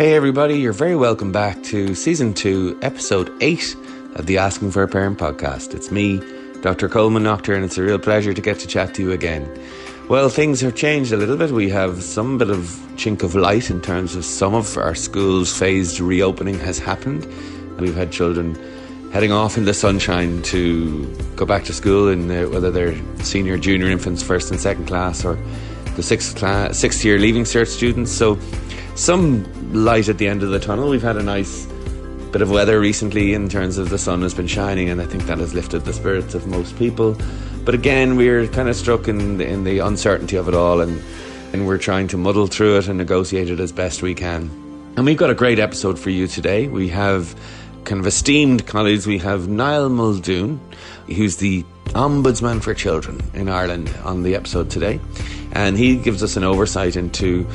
Hey, everybody, you're very welcome back to season two, episode eight of the Asking for a Parent podcast. It's me, Dr. Colman Noctor, and it's a real pleasure to get to chat to you again. Well, things have changed a little bit. We have some bit of chink of light in terms of some of our schools' phased reopening has happened. We've had children heading off in the sunshine to go back to school, in the, whether they're senior, junior infants, first and second class, or the sixth class, sixth year leaving cert students. So, some light at the end of the tunnel. We've had a nice bit of weather recently in terms of the sun has been shining, and I think that has lifted the spirits of most people. But again, we're kind of struck in the, in the uncertainty of it all, and and we're trying to muddle through it and negotiate it as best we can. And we've got a great episode for you today. We have kind of esteemed colleagues. We have Niall Muldoon, who's the Ombudsman for Children in Ireland, on the episode today, and he gives us an oversight into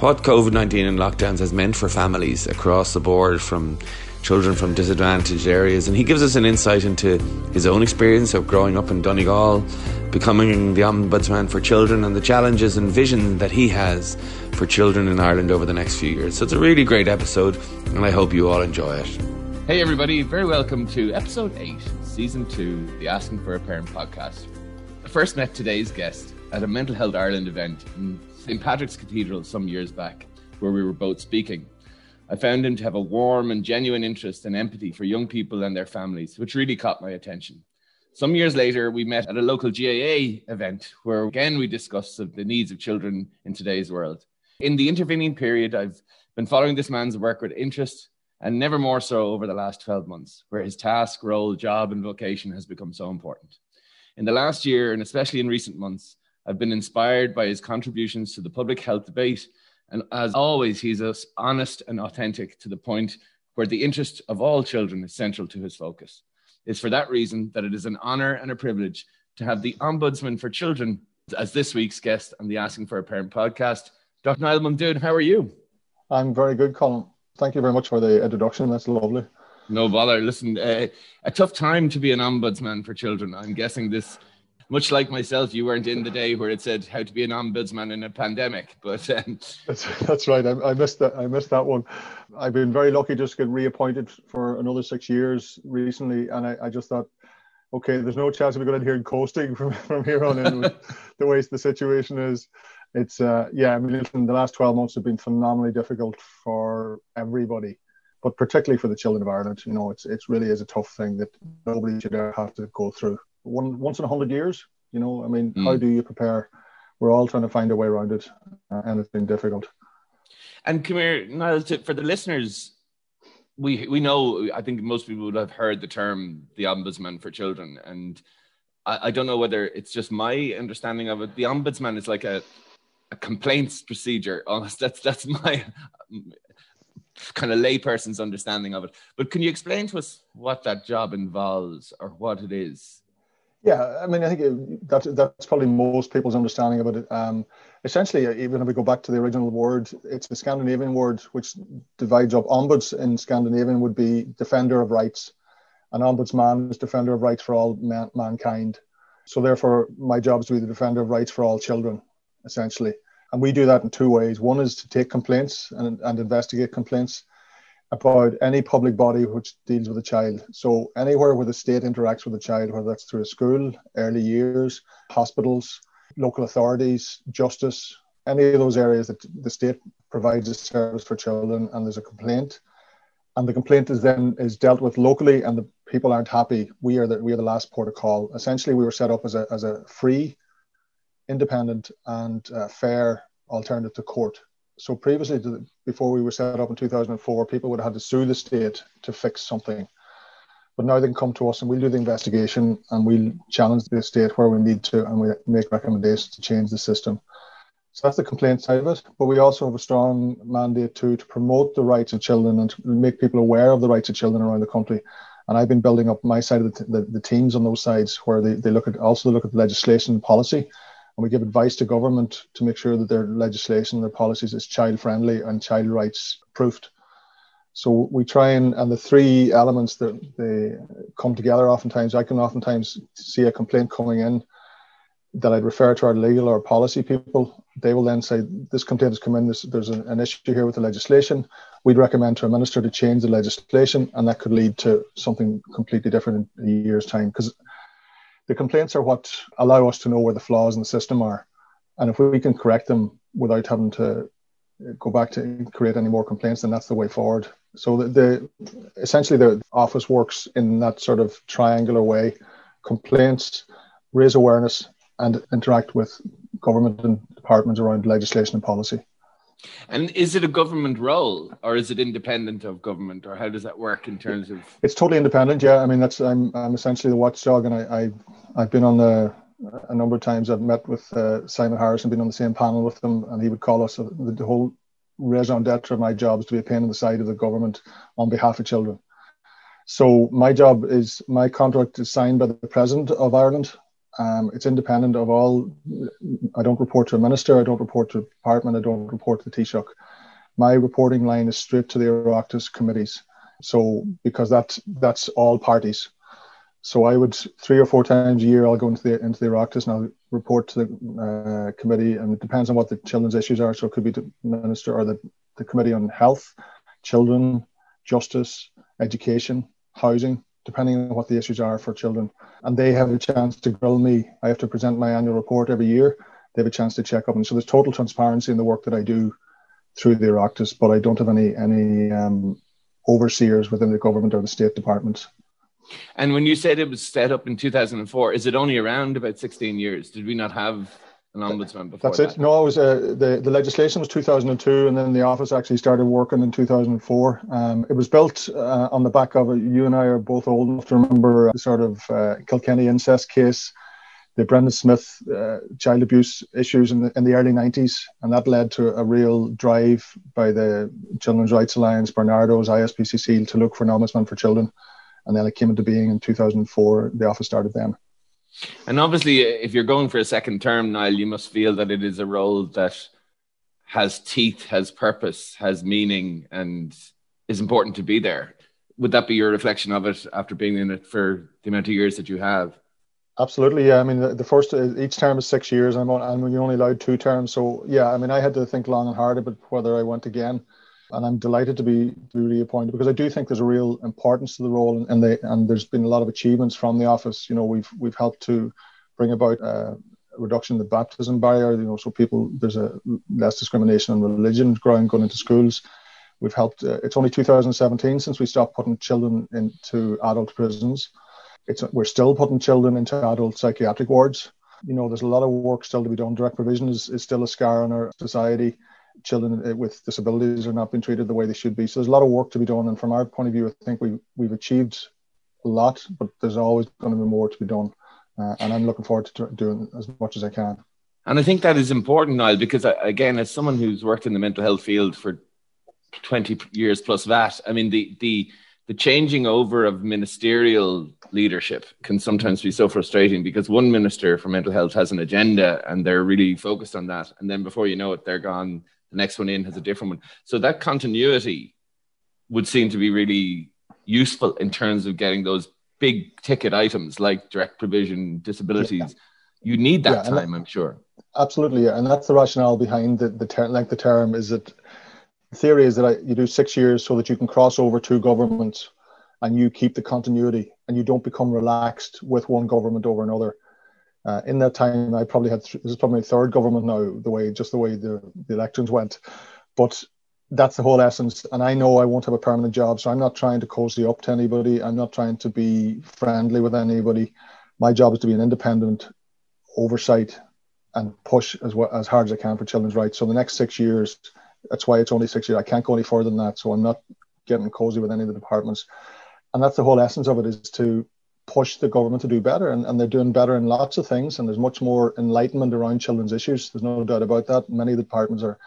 what COVID 19 and lockdowns has meant for families across the board from children from disadvantaged areas. And he gives us an insight into his own experience of growing up in Donegal, becoming the Ombudsman for Children, and the challenges and vision that he has for children in Ireland over the next few years. So it's a really great episode, and I hope you all enjoy it. Hey, everybody, very welcome to episode 8, season 2, the Asking for a Parent podcast. I first met today's guest at a Mental Health Ireland event in St. Patrick's Cathedral some years back, where we were both speaking. I found him to have a warm and genuine interest and empathy for young people and their families, which really caught my attention. Some years later, we met at a local GAA event where again we discussed the needs of children in today's world. In the intervening period, I've been following this man's work with interest and never more so over the last 12 months, where his task, role, job, and vocation has become so important. In the last year, and especially in recent months, I've been inspired by his contributions to the public health debate and as always, he's as honest and authentic to the point where the interest of all children is central to his focus. It's for that reason that it is an honor and a privilege to have the Ombudsman for Children as this week's guest on the Asking for a Parent podcast. Dr. Niall Muldoon, how are you? I'm very good, Colin. Thank you very much for the introduction. That's lovely. No bother. Listen, uh, a tough time to be an ombudsman for children. I'm guessing this much like myself, you weren't in the day where it said how to be an ombudsman in a pandemic. But um... that's, that's right. I, I, missed that. I missed that one. I've been very lucky just to get reappointed for another six years recently, and I, I just thought, okay, there's no chance me going in here and coasting from, from here on in the way the situation is. It's uh, yeah. I mean, the last 12 months have been phenomenally difficult for everybody but particularly for the children of Ireland, you know, it's it's really is a tough thing that nobody should ever have to go through one once in a hundred years. You know, I mean, mm. how do you prepare? We're all trying to find a way around it, uh, and it's been difficult. And come here, Niall, to, for the listeners, we we know. I think most people would have heard the term the ombudsman for children, and I, I don't know whether it's just my understanding of it. The ombudsman is like a a complaints procedure. Almost that's that's my kind of layperson's understanding of it. But can you explain to us what that job involves or what it is? Yeah, I mean, I think it, that's probably most people's understanding of it. Um, essentially, even if we go back to the original word, it's the Scandinavian word which divides up. Ombuds in Scandinavian would be defender of rights, and ombudsman is defender of rights for all man- mankind. So therefore, my job is to be the defender of rights for all children, essentially. And we do that in two ways. One is to take complaints and, and investigate complaints about any public body which deals with a child. So anywhere where the state interacts with a child, whether that's through a school, early years, hospitals, local authorities, justice, any of those areas that the state provides a service for children and there's a complaint. And the complaint is then is dealt with locally and the people aren't happy. We are the we are the last port of call. Essentially we were set up as a as a free independent and uh, fair alternative to court so previously, to, before we were set up in 2004, people would have had to sue the state to fix something. But now they can come to us and we'll do the investigation and we'll challenge the state where we need to and we make recommendations to change the system. So that's the complaint side of it. But we also have a strong mandate too to promote the rights of children and to make people aware of the rights of children around the country. And I've been building up my side of the, the, the teams on those sides where they, they look at also look at the legislation and policy and we give advice to government to make sure that their legislation, their policies is child friendly and child rights proofed. So we try and, and the three elements that they come together oftentimes, I can oftentimes see a complaint coming in that I'd refer to our legal or policy people. They will then say, This complaint has come in, this, there's an, an, issue here with the legislation. We'd recommend to a minister to change the legislation, and that could lead to something completely different in a year's time. Because the complaints are what allow us to know where the flaws in the system are. And if we can correct them without having to go back to create any more complaints, then that's the way forward. So the, the essentially the office works in that sort of triangular way: complaints, raise awareness, and interact with government and departments around legislation and policy. And is it a government role, or is it independent of government, or how does that work in terms of? It's totally independent. Yeah, I mean that's I'm I'm essentially the watchdog, and I, I I've been on the a number of times. I've met with uh, Simon Harris and been on the same panel with them, and he would call us uh, the, the whole raison d'etre of my job is to be a pain in the side of the government on behalf of children. So my job is my contract is signed by the president of Ireland, um, it's independent of all. I don't report to a minister. I don't report to a department. I don't report to the Taoiseach. My reporting line is straight to the Oireachtas committees. So because that that's all parties. So I would three or four times a year I'll go into the into the Oireachtas and I'll report to the uh, committee, and it depends on what the children's issues are. So it could be the minister or the, the committee on health, children, justice, education, housing depending on what the issues are for children. And they have a chance to grill me. I have to present my annual report every year. They have a chance to check up. And so there's total transparency in the work that I do through the Oireachtas, but I don't have any any um, overseers within the government or the state departments. And when you said it was set up in 2004, is it only around about 16 years? Did we not have an ombudsman before. That's it. No, it was uh, the the legislation was 2002, and then the office actually started working in 2004. Um, it was built uh, on the back of a, you and I are both old enough to remember the sort of uh, Kilkenny incest case, the Brendan Smyth uh, child abuse issues in the in the early 90s, and that led to a real drive by the Children's Rights Alliance, Barnardos, ISPCC to look for an ombudsman for children, and then it came into being in 2004. The office started then. And obviously, if you're going for a second term, Niall, you must feel that it is a role that has teeth, has purpose, has meaning, and is important to be there. Would that be your reflection of it after being in it for the amount of years that you have? Absolutely, yeah. I mean, the, first each term is six years, and I'm, on, you're only allowed two terms. So, yeah, I mean, I had to think long and hard about whether I went again and I'm delighted to be, to be reappointed because I do think there's a real importance to the role, and they and there's been a lot of achievements from the office. You know, we've we've helped to bring about a reduction in the baptism barrier. You know, so people there's a less discrimination on religion growing going into schools. We've helped. Uh, it's only 2017 since we stopped putting children into adult prisons. It's we're still putting children into adult psychiatric wards. You know, there's a lot of work still to be done. Direct provision is, is still a scar on our society children uh, with disabilities are not being treated the way they should be. So there's a lot of work to be done. And from our point of view, I think we, we've achieved a lot, but there's always going to be more to be done. Uh, and I'm looking forward to doing as much as I can. And I think that is important, Niall, because uh, again, as someone who's worked in the mental health field for 20 years plus that, I mean, the, the, the changing over of ministerial leadership can sometimes be so frustrating because one minister for mental health has an agenda and they're really focused on that. And then before you know it, they're gone the next one in has a different one. So that continuity would seem to be really useful in terms of getting those big ticket items like direct provision, disabilities. Yeah. You need that yeah, time, that, I'm sure. Absolutely, yeah. and that's the rationale behind the the ter- length of term. Is that the theory is that I, you do six years so that you can cross over two governments, and you keep the continuity, and you don't become relaxed with one government over another. Uh, in that time, I probably had th- this is probably my third government now. The way just the way the, the elections went, but that's the whole essence. And I know I won't have a permanent job, so I'm not trying to cozy up to anybody. I'm not trying to be friendly with anybody. My job is to be an independent oversight and push as well as hard as I can for children's rights. So the next six years, that's why it's only six years. I can't go any further than that. So I'm not getting cozy with any of the departments. And that's the whole essence of it is to push the government to do better and, and they're doing better in lots of things and there's much more enlightenment around children's issues. There's no doubt about that. Many departments are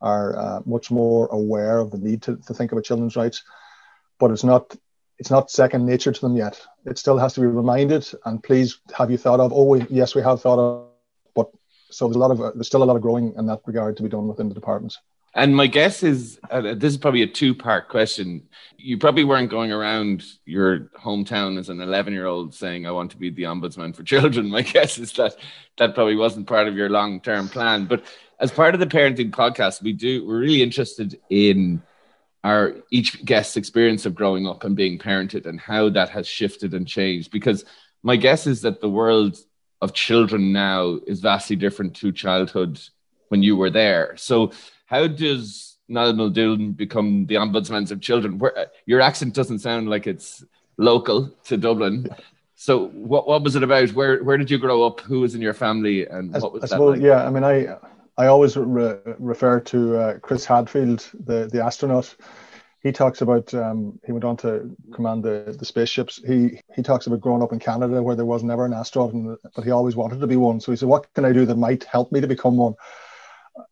are uh, much more aware of the need to, to think about children's rights but it's not it's not second nature to them yet. It still has to be reminded and please have you thought of oh we, yes we have thought of but so there's a lot of uh, there's still a lot of growing in that regard to be done within the departments And my guess is uh, this is probably a two part question. You probably weren't going around your hometown as an 11 year old saying, I want to be the ombudsman for children. My guess is that that probably wasn't part of your long term plan. But as part of the parenting podcast, we do, we're really interested in our each guest's experience of growing up and being parented and how that has shifted and changed. Because my guess is that the world of children now is vastly different to childhood when you were there. So, how does Niall Muldoon become the ombudsman of children? Where, your accent doesn't sound like it's local to Dublin. So, what what was it about? Where where did you grow up? Who was in your family, and what was I that suppose, like? Yeah, I mean, I I always re- refer to uh, Chris Hadfield, the the astronaut he talks about um, he went on to command the, the spaceships. He he talks about growing up in Canada where there was never an astronaut, and, but he always wanted to be one. So he said, "What can I do that might help me to become one?"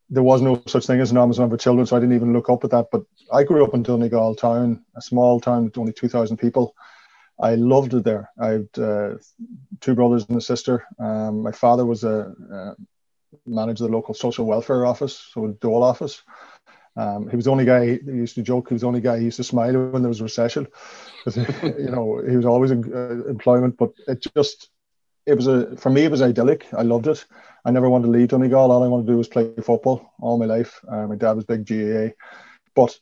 There was no such thing as an ombudsman for children, so I didn't even look up at that. But I grew up in Donegal town, a small town with only two thousand people. I loved it there. I had uh, two brothers and a sister. Um, my father was a, manager of the local social welfare office, so a dole office. Um, he was the only guy he used to joke. He was the only guy he used to smile when there was a recession, because you know he was always in uh, employment. But it just it was a for me it was idyllic. I loved it. I never wanted to leave Donegal. All I wanted to do was play football all my life. Uh, my dad was big GAA, but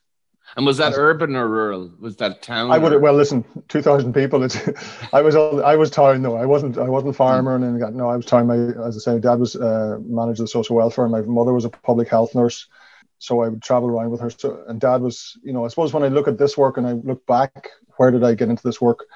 and was that urban or rural? Was that town? I would well listen. Two thousand people. It's. I was I was town though. I wasn't I wasn't farmer and then no. I was town. My as I say, dad was uh, manager of the social welfare. And my mother was a public health nurse so I would travel around with her. So, and dad was, you know, I suppose when I look at this work and I look back, where did I get into this work?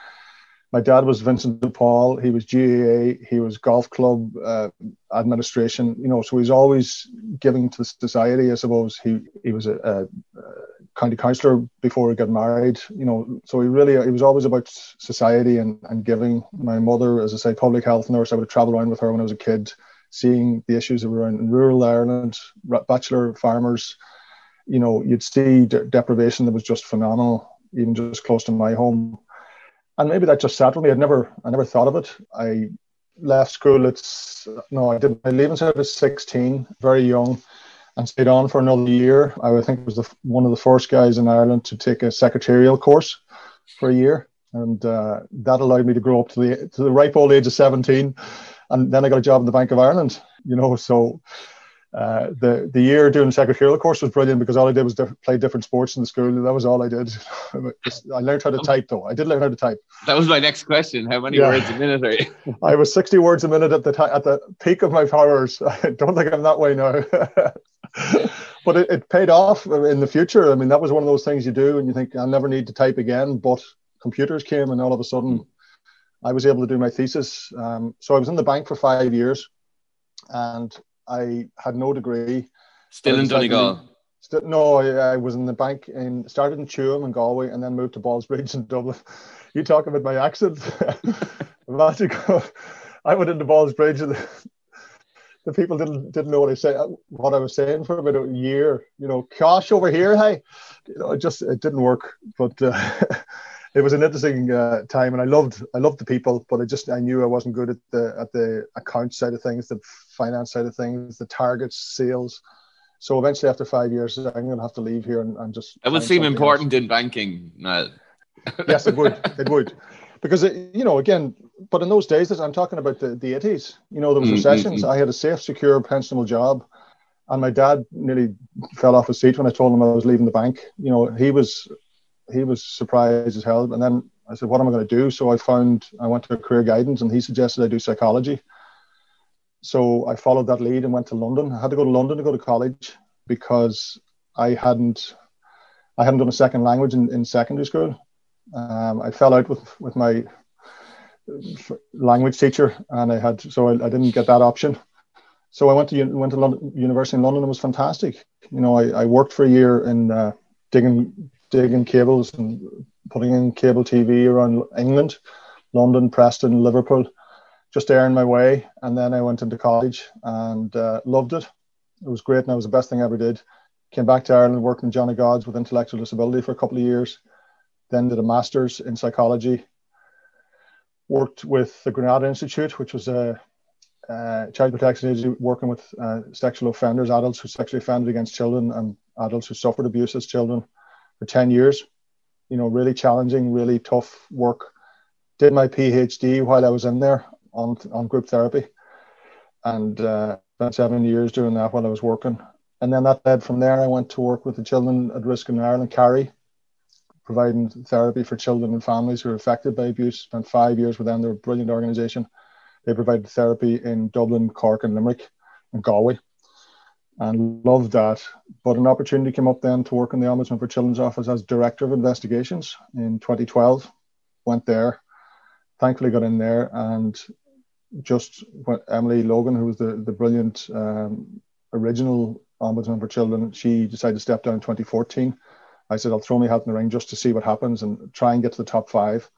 My dad was Vincent de Paul. He was GAA. He was golf club uh, administration. You know, so he's always giving to society. I suppose he he was a, a, a county councillor before he got married. You know, so he really he was always about society and, and giving. My mother, as I say, public health nurse. I would travel around with her when I was a kid seeing the issues were in rural Ireland, bachelor farmers, you know, you'd see de- deprivation that was just phenomenal, even just close to my home. And maybe that just sat with me. I'd never, I never thought of it. I left school. It's no, I didn't. I leaving cert at 16, very young, and stayed on for another year. I think was the, one of the first guys in Ireland to take a secretarial course for a year, and uh, that allowed me to grow up to the to the ripe old age of 17 and then I got a job in the Bank of Ireland. You know, so uh, the the year doing the secretarial course was brilliant because all I did was diff- play different sports in the school. And that was all I did. I learned how to type though. I did learn how to type. That was my next question. How many yeah. words a minute are you? I was sixty words a minute at the t- at the peak of my powers. I don't think I'm that way now. but it, it paid off in the future. I mean, that was one of those things you do, and you think I'll never need to type again. But computers came, and all of a sudden I was able to do my thesis. Um, so I was in the bank for five years, and I had no degree. Still in Donegal. Still, no, I, I, was in the bank and started in Tuam in Galway, and then moved to Ballsbridge in Dublin. You talk about my accent. I went into Ballsbridge, and the, the people didn't didn't know what I said, what I was saying for about a year. You know, gosh, over here, hey, you know, it just it didn't work. But uh, it was an interesting uh, time, and I loved I loved the people, but I just I knew I wasn't good at the at the account side of things, the finance side of things, the targets, sales. So eventually, after five years, I'm going to have to leave here and, and just. It would seem important else. in banking, Niall. yes, it would. It would, because it, you know, again, but in those days, I'm talking about the the 80s. You know, there was mm-hmm. recessions. I had a safe, secure, pensionable job, and my dad nearly fell off his seat when I told him I was leaving the bank. You know, he was he was surprised as hell. And then I said, "What am I going to do?" So I found I went to career guidance, and he suggested I do psychology. So I followed that lead and went to London. I had to go to London to go to college because I hadn't I hadn't done a second language in, in secondary school. Um, I fell out with with my language teacher, and I had so I, I didn't get that option. So I went to went to London, University in London. It was fantastic. You know, I, I worked for a year in uh, digging digging cables and putting in cable TV around England, London, Preston, Liverpool, just earning my way. And then I went into college and uh, loved it. It was great and it was the best thing I ever did. Came back to Ireland, worked in John of God's with intellectual disability for a couple of years, then did a master's in psychology. Worked with the Granada Institute, which was a uh, child protection agency working with uh, sexual offenders, adults who sexually offended against children, and adults who suffered abuse as children for 10 years. You know, really challenging, really tough work. Did my PhD while I was in there on, on group therapy and uh, spent seven years doing that while I was working. And then that led from there, I went to work with the children at risk in Ireland, CARI, providing therapy for children and families who are affected by abuse. Spent five years with them. They're a brilliant organisation. They provided therapy in Dublin, Cork, and Limerick, and Galway, and loved that. But an opportunity came up then to work in the Ombudsman for Children's Office as Director of Investigations in 2012. Went there, thankfully got in there, and just when Emily Logan, who was the the brilliant um, original Ombudsman for Children, she decided to step down in 2014 I said, I'll throw my hat in the ring just to see what happens and try and get to the top five.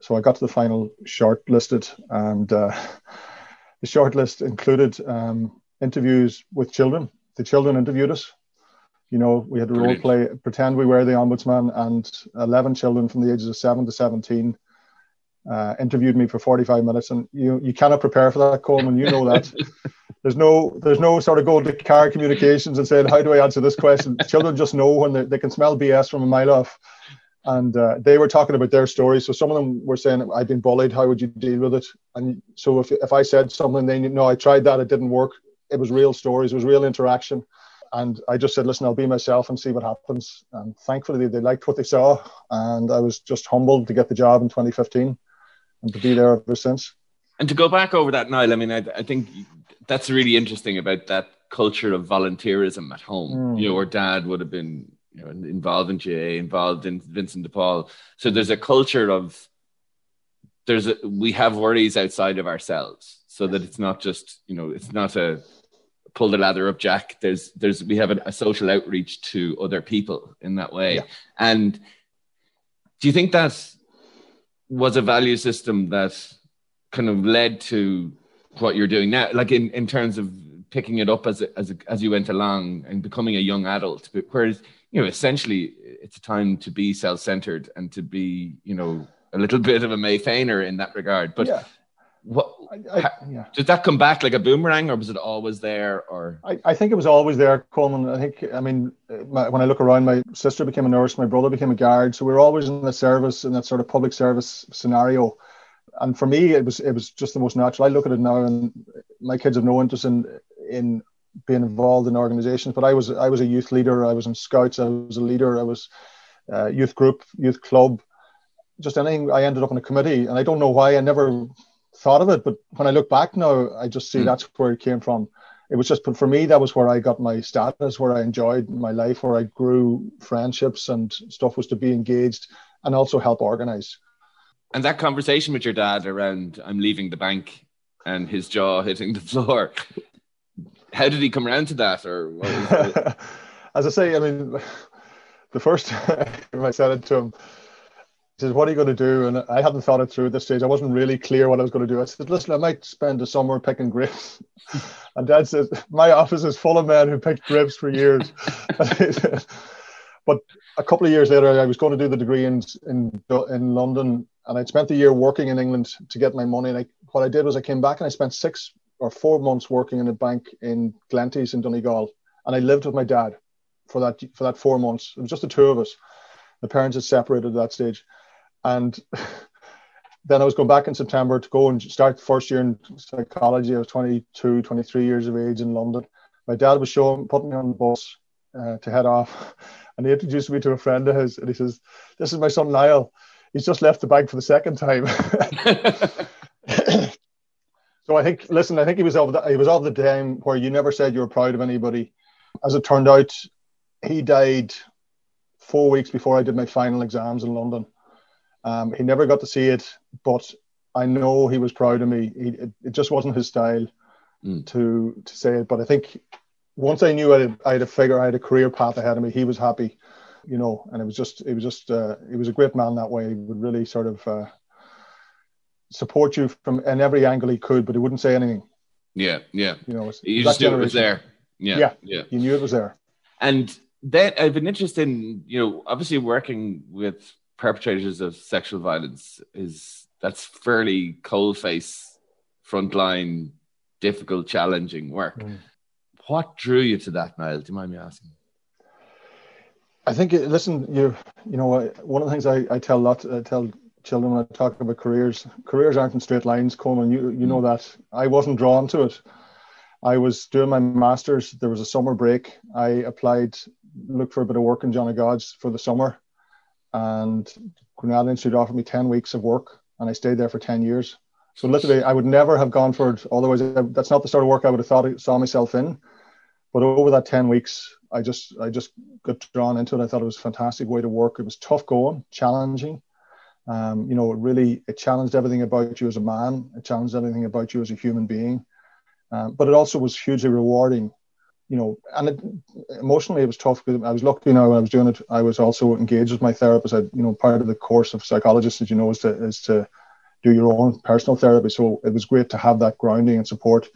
So I got to the final shortlisted, and uh, the shortlist included um, interviews with children. The children interviewed us. You know, we had to role play, pretend we were the ombudsman, and 11 children from the ages of 7 to 17 uh, interviewed me for 45 minutes. And you, you cannot prepare for that, Colman. You know that. there's no there's no sort of going to Carr Communications and saying how do I answer this question. Children just know when they, they can smell BS from a mile off, and uh, they were talking about their stories. So some of them were saying I've been bullied. How would you deal with it? And so if if I said something, they no, I tried that. It didn't work. It was real stories. It was real interaction. And I just said, listen, I'll be myself and see what happens. And thankfully, they, they liked what they saw. And I was just humbled to get the job in 2015 and to be there ever since. And to go back over that, Niall, I mean, I, I think that's really interesting about that culture of volunteerism at home. Mm. You know, our dad would have been you know, involved in GAA, involved in Vincent de Paul. So there's a culture of there's a, we have worries outside of ourselves, so that it's not just you know it's not a pull the ladder up, Jack. There's there's we have a, a social outreach to other people in that way. Yeah. And do you think that was a value system that kind of led to what you're doing now, like in, in terms of picking it up as a, as a, as you went along and becoming a young adult. But Whereas you know, essentially, it's a time to be self-centered and to be, you know, a little bit of a mé féiner in that regard. But yeah. What I, I, yeah. did that come back like a boomerang, or was it always there? Or I, I think it was always there, Colman. I think, I mean, my, when I look around, my sister became a nurse, my brother became a guard, so we were always in the service in that sort of public service scenario and for me, it was it was just the most natural. I look at it now, and my kids have no interest in in being involved in organizations. But I was I was a youth leader. I was in scouts. I was a leader. I was uh, youth group, youth club, just anything. I ended up in a committee, and I don't know why. I never thought of it, but when I look back now, I just see mm. that's where it came from. It was just, but for me, that was where I got my status, where I enjoyed my life, where I grew friendships and stuff was to be engaged and also help organize and that conversation with your dad around I'm leaving the bank and his jaw hitting the floor. How did he come around to that, or as I say, I mean, the first time I said it to him, says, "What are you going to do?" And I hadn't thought it through at this stage. I wasn't really clear what I was going to do. I said, "Listen, I might spend a summer picking grapes." and Dad says, "My office is full of men who picked grapes for years." but a couple of years later, I was going to do the degree in in in London and I'd spent the year working in England to get my money. And I, what I did was I came back and I spent six or four months working in a bank in Glenties in Donegal, and I lived with my dad for that for that four months. It was just the two of us. The parents had separated at that stage, and then I was going back in September to go and start the first year in psychology. I was 22, 23 years of age in London. My dad was showing, putting me on the bus uh, to head off, and he introduced me to a friend of his, and he says, "This is my son Niall." he's just left the bank for the second time. so I think, listen, I think he was of the, he was of the time where you never said you were proud of anybody. As it turned out, he died four weeks before I did my final exams in London. Um, he never got to see it, but I know he was proud of me. He, it, it, just wasn't his style mm. to to say it. But I think once I knew I had, I had a figure, I had a career path ahead of me, he was happy you know, and it was just, it was just, uh, he was a great man that way. He would really sort of uh, support you from in every angle he could, but he wouldn't say anything. Yeah, yeah. You know, you just knew it was there. Yeah, yeah, yeah. You knew it was there. And then I've been interested in, you know, obviously working with perpetrators of sexual violence is that's fairly cold face, frontline, difficult, challenging work. Mm. What drew you to that, Niall? Do you mind me asking? I think uh, listen, you you know uh, one of the things I, I tell a lot I tell children when I talk about careers, careers aren't in straight lines, Colman. You you know mm. that. I wasn't drawn to it. I was doing my masters. There was a summer break. I applied, looked for a bit of work in John of God's for the summer, and Granada Institute offered me ten weeks of work, and I stayed there for ten years. So literally, I would never have gone for it. Otherwise, that's not the sort of work I would have thought saw myself in. But over that ten weeks, I just I just got drawn into it. I thought it was a fantastic way to work. It was tough going, challenging. Um, you know, it really it challenged everything about you as a man. It challenged everything about you as a human being. Um, but it also was hugely rewarding. You know, and it, emotionally it was tough because I was lucky. You know, when I was doing it, I was also engaged with my therapist. I, you know, part of the course of psychologists, as you know, is to is to do your own personal therapy. So it was great to have that grounding and support.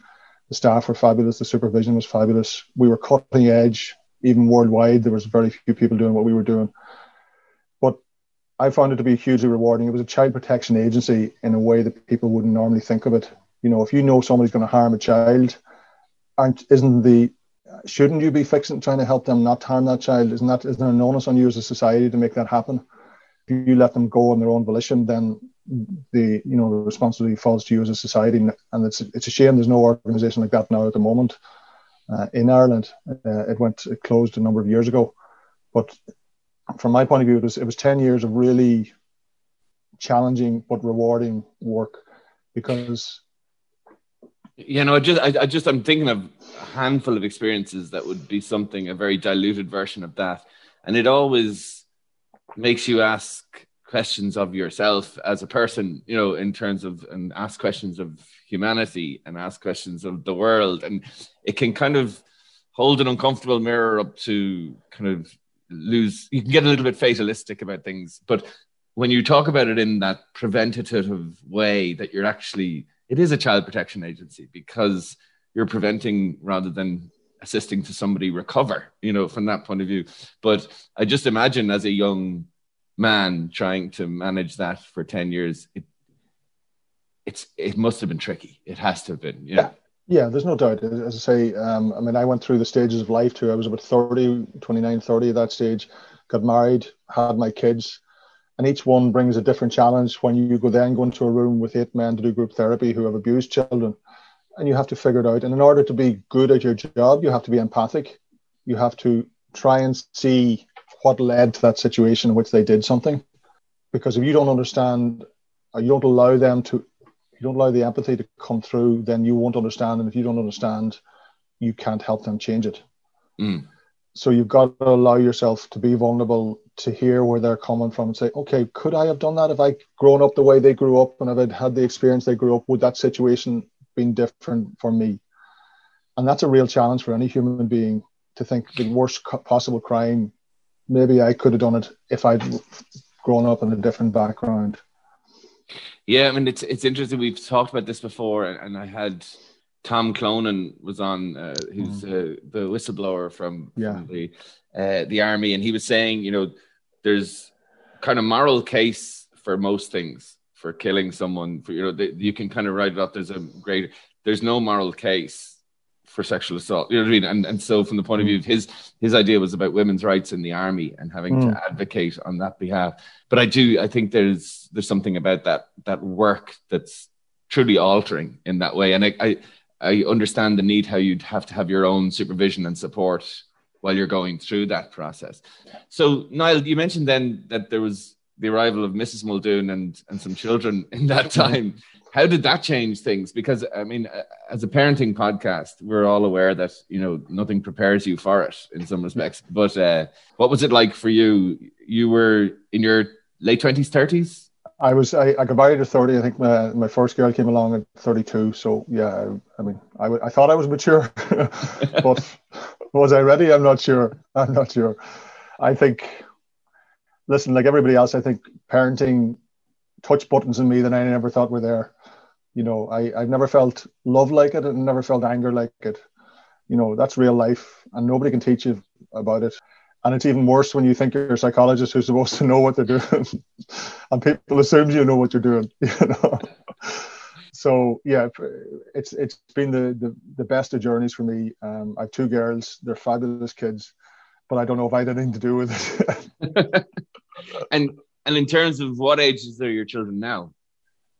The staff were fabulous. The supervision was fabulous. We were cutting edge, even worldwide. There was very few people doing what we were doing. But I found it to be hugely rewarding. It was a child protection agency in a way that people wouldn't normally think of it. You know, if you know somebody's going to harm a child, aren't isn't the shouldn't you be fixing trying to help them not harm that child? Isn't that isn't there an onus on you as a society to make that happen? If you let them go on their own volition, then the you know the responsibility falls to you as a society, and it's it's a shame there's no organisation like that now at the moment uh, in Ireland. Uh, it went it closed a number of years ago, but from my point of view, it was it was ten years of really challenging but rewarding work because you know, I just, I, I, just, I'm thinking of a handful of experiences that would be something, a very diluted version of that, and it always makes you ask questions of yourself as a person, you know, in terms of and ask questions of humanity and ask questions of the world. And it can kind of hold an uncomfortable mirror up to kind of lose you can get a little bit fatalistic about things. But when you talk about it in that preventative way that you're actually it is a child protection agency because you're preventing rather than assisting to somebody recover, you know, from that point of view. But I just imagine as a young man trying to manage that for 10 years it it's it must have been tricky. It has to have been yeah yeah, yeah there's no doubt. As i say um, i mean i went through the stages of life too. I was about 30 29 30 at that stage. Got married had my kids and each one brings a different challenge when you go then go into a room with eight men to do group therapy who have abused children and you have to figure it out and in order to be good at your job you have to be empathic you have to try and see what led to that situation in which they did something. Because if you don't understand, or you don't allow them to, you don't allow the empathy to come through, then you won't understand. And if you don't understand, you can't help them change it. Mm. So you've got to allow yourself to be vulnerable, to hear where they're coming from, and say, okay, could I have done that if I grown up the way they grew up, and if I'd had the experience they grew up? Would that situation been different for me? And that's a real challenge for any human being to think the worst possible crime maybe I could have done it if I'd grown up in a different background. Yeah, I mean it's it's interesting. We've talked about this before, and I had Tom Clonan was on, uh, who's mm. uh, the whistleblower from, yeah. from the uh, the army, and he was saying, you know, there's kind of moral case for most things for killing someone. For you know, the, you can kind of write it up. There's a great. There's no moral case for sexual assault. You know what I mean? And and so from the point of view of his his idea was about women's rights in the army and having mm. to advocate on that behalf. But I do I think there's there's something about that that work that's truly altering in that way. And I I, I understand the need how you'd have to have your own supervision and support while you're going through that process. So Niall, you mentioned then that there was the arrival of Mrs. Muldoon and and some children in that time. How did that change things? Because I mean, as a parenting podcast, we're all aware that you know nothing prepares you for it in some respects. But uh, what was it like for you? You were in your late twenties, thirties. I was. I, I got married at thirty. I think my, my first girl came along at thirty-two. So yeah, I, I mean, I, I thought I was mature, but was I ready? I'm not sure. I'm not sure. I think. Listen, like everybody else, I think parenting touch buttons in me that I never thought were there you know I, i've never felt love like it and never felt anger like it you know that's real life and nobody can teach you about it and it's even worse when you think you're a psychologist who's supposed to know what they're doing and people assume you know what you're doing you know so yeah it's it's been the, the the best of journeys for me um, i have two girls they're fabulous kids but I don't know if I had anything to do with it. and and in terms of what ages are your children now?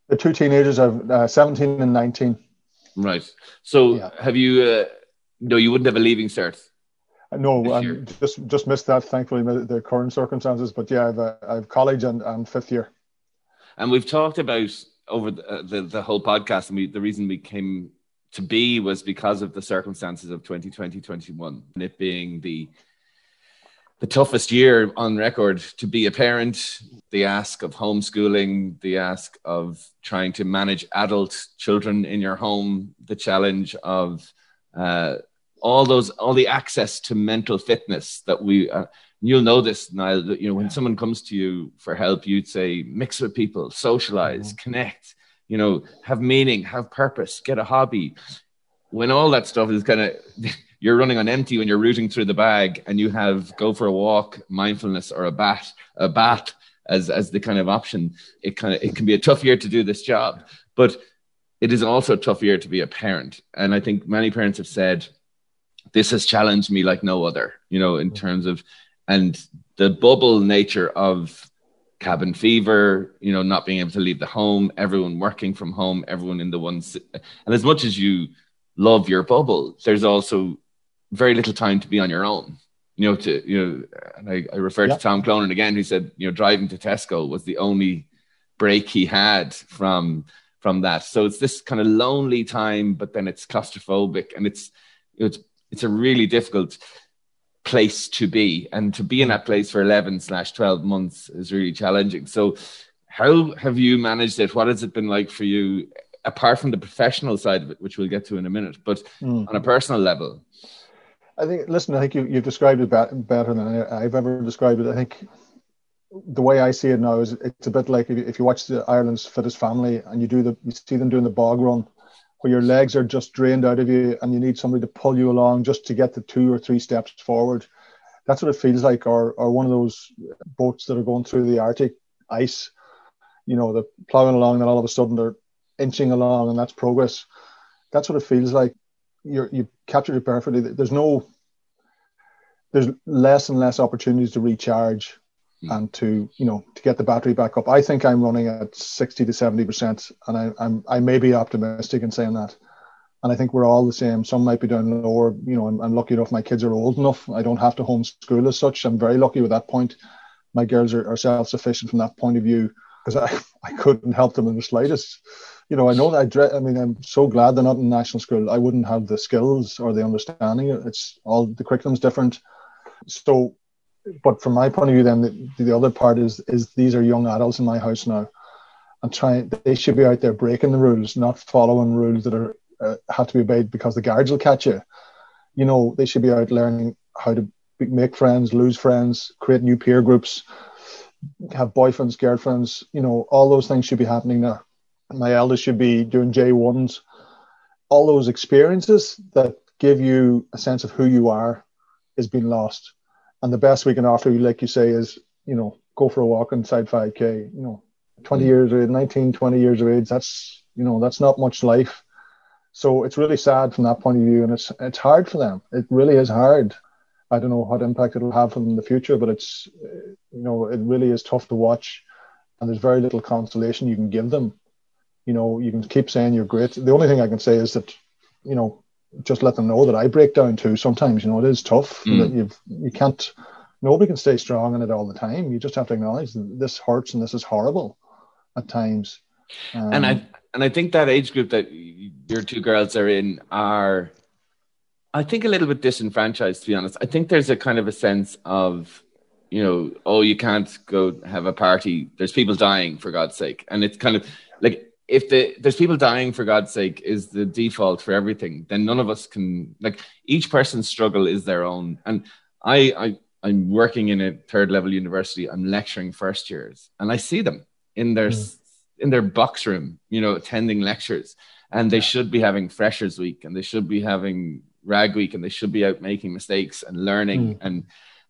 The two teenagers are uh, 17 and 19. Right. So yeah. have you? Uh, no, you wouldn't have a leaving cert. Uh, no, I just just missed that. Thankfully, the current circumstances. But yeah, I've, uh, I've college and, and fifth year. And we've talked about over the, uh, the, the whole podcast, and we, the reason we came to be was because of the circumstances of 2020, 21, and it being the the toughest year on record to be a parent, the ask of homeschooling, the ask of trying to manage adult children in your home, the challenge of uh, all those, all the access to mental fitness that we, uh, you'll know this, Niall, that, you know, when someone comes to you for help, you'd say, mix with people, socialize, mm-hmm. connect, you know, have meaning, have purpose, get a hobby. When all that stuff is kind of, you're running on empty when you're rooting through the bag and you have go for a walk, mindfulness, or a bat, a bat as as the kind of option. It kind of it can be a tough year to do this job, but it is also a tough year to be a parent. And I think many parents have said this has challenged me like no other. You know, in terms of and the bubble nature of cabin fever, you know, not being able to leave the home, everyone working from home, everyone in the one. And as much as you love your bubble, there's also very little time to be on your own. You know, to you know, and I, I refer to Tom Clonan again, who said, you know, driving to Tesco was the only break he had from from that. So it's this kind of lonely time, but then it's claustrophobic, and it's it's it's a really difficult place to be, and to be in that place for eleven slash twelve months is really challenging. So, how have you managed it? What has it been like for you? Apart from the professional side of it, which we'll get to in a minute, but mm. on a personal level, I think, listen, I think you, you've described it better than I've ever described it. I think the way I see it now is it's a bit like if you, if you watch the Ireland's Fittest Family and you do the you see them doing the bog run, where your legs are just drained out of you and you need somebody to pull you along just to get the two or three steps forward. That's what it feels like, or or one of those boats that are going through the Arctic ice. You know, they're plowing along, and all of a sudden they're inching along, and that's progress. That's what it feels like you're you captured it perfectly. There's no there's less and less opportunities to recharge mm. and to you know to get the battery back up. I think I'm running at sixty to seventy percent, and I, I'm I may be optimistic in saying that. And I think we're all the same. Some might be down lower. You know, I'm, I'm lucky enough. My kids are old enough. I don't have to homeschool as such. I'm very lucky with that point. My girls are, are self sufficient from that point of view because I, I couldn't help them in the slightest you know, I know that I. I mean, I'm so glad they're not in national school. I wouldn't have the skills or the understanding. It's all the curriculum's different. So, but from my point of view, then the, the other part is is these are young adults in my house now, and trying they should be out there breaking the rules, not following rules that are uh, have to be obeyed because the guards will catch you. You know, they should be out learning how to make friends, lose friends, create new peer groups, have boyfriends, girlfriends. You know, all those things should be happening now my eldest should be doing J1s. All those experiences that give you a sense of who you are is being lost. And the best we can offer you, like you say, is, you know, go for a walk inside 5K, you know, 20 mm. years of age, 19, 20 years of age. That's, you know, that's not much life. So it's really sad from that point of view. And it's, it's hard for them. It really is hard. I don't know what impact it'll have on them in the future, but it's, you know, it really is tough to watch. And there's very little consolation you can give them you know, you can keep saying you're great. The only thing I can say is that, you know, just let them know that I break down too. Sometimes, you know, it is tough. Mm. That you've you can't. Nobody can stay strong in it all the time. You just have to acknowledge that this hurts and this is horrible at times. Um, and I and I think that age group that your two girls are in are, I think, a little bit disenfranchised. To be honest, I think there's a kind of a sense of you know, oh, you can't go have a party. There's people dying for God's sake, and it's kind of like if the there's people dying for God's sake is the default for everything, then none of us can like each person's struggle is their own. And I I I'm working in a third level university. I'm lecturing first years, and I see them in their mm. in their box room, you know, attending lectures, and they yeah. should be having freshers week, and they should be having rag week, and they should be out making mistakes and learning, mm. and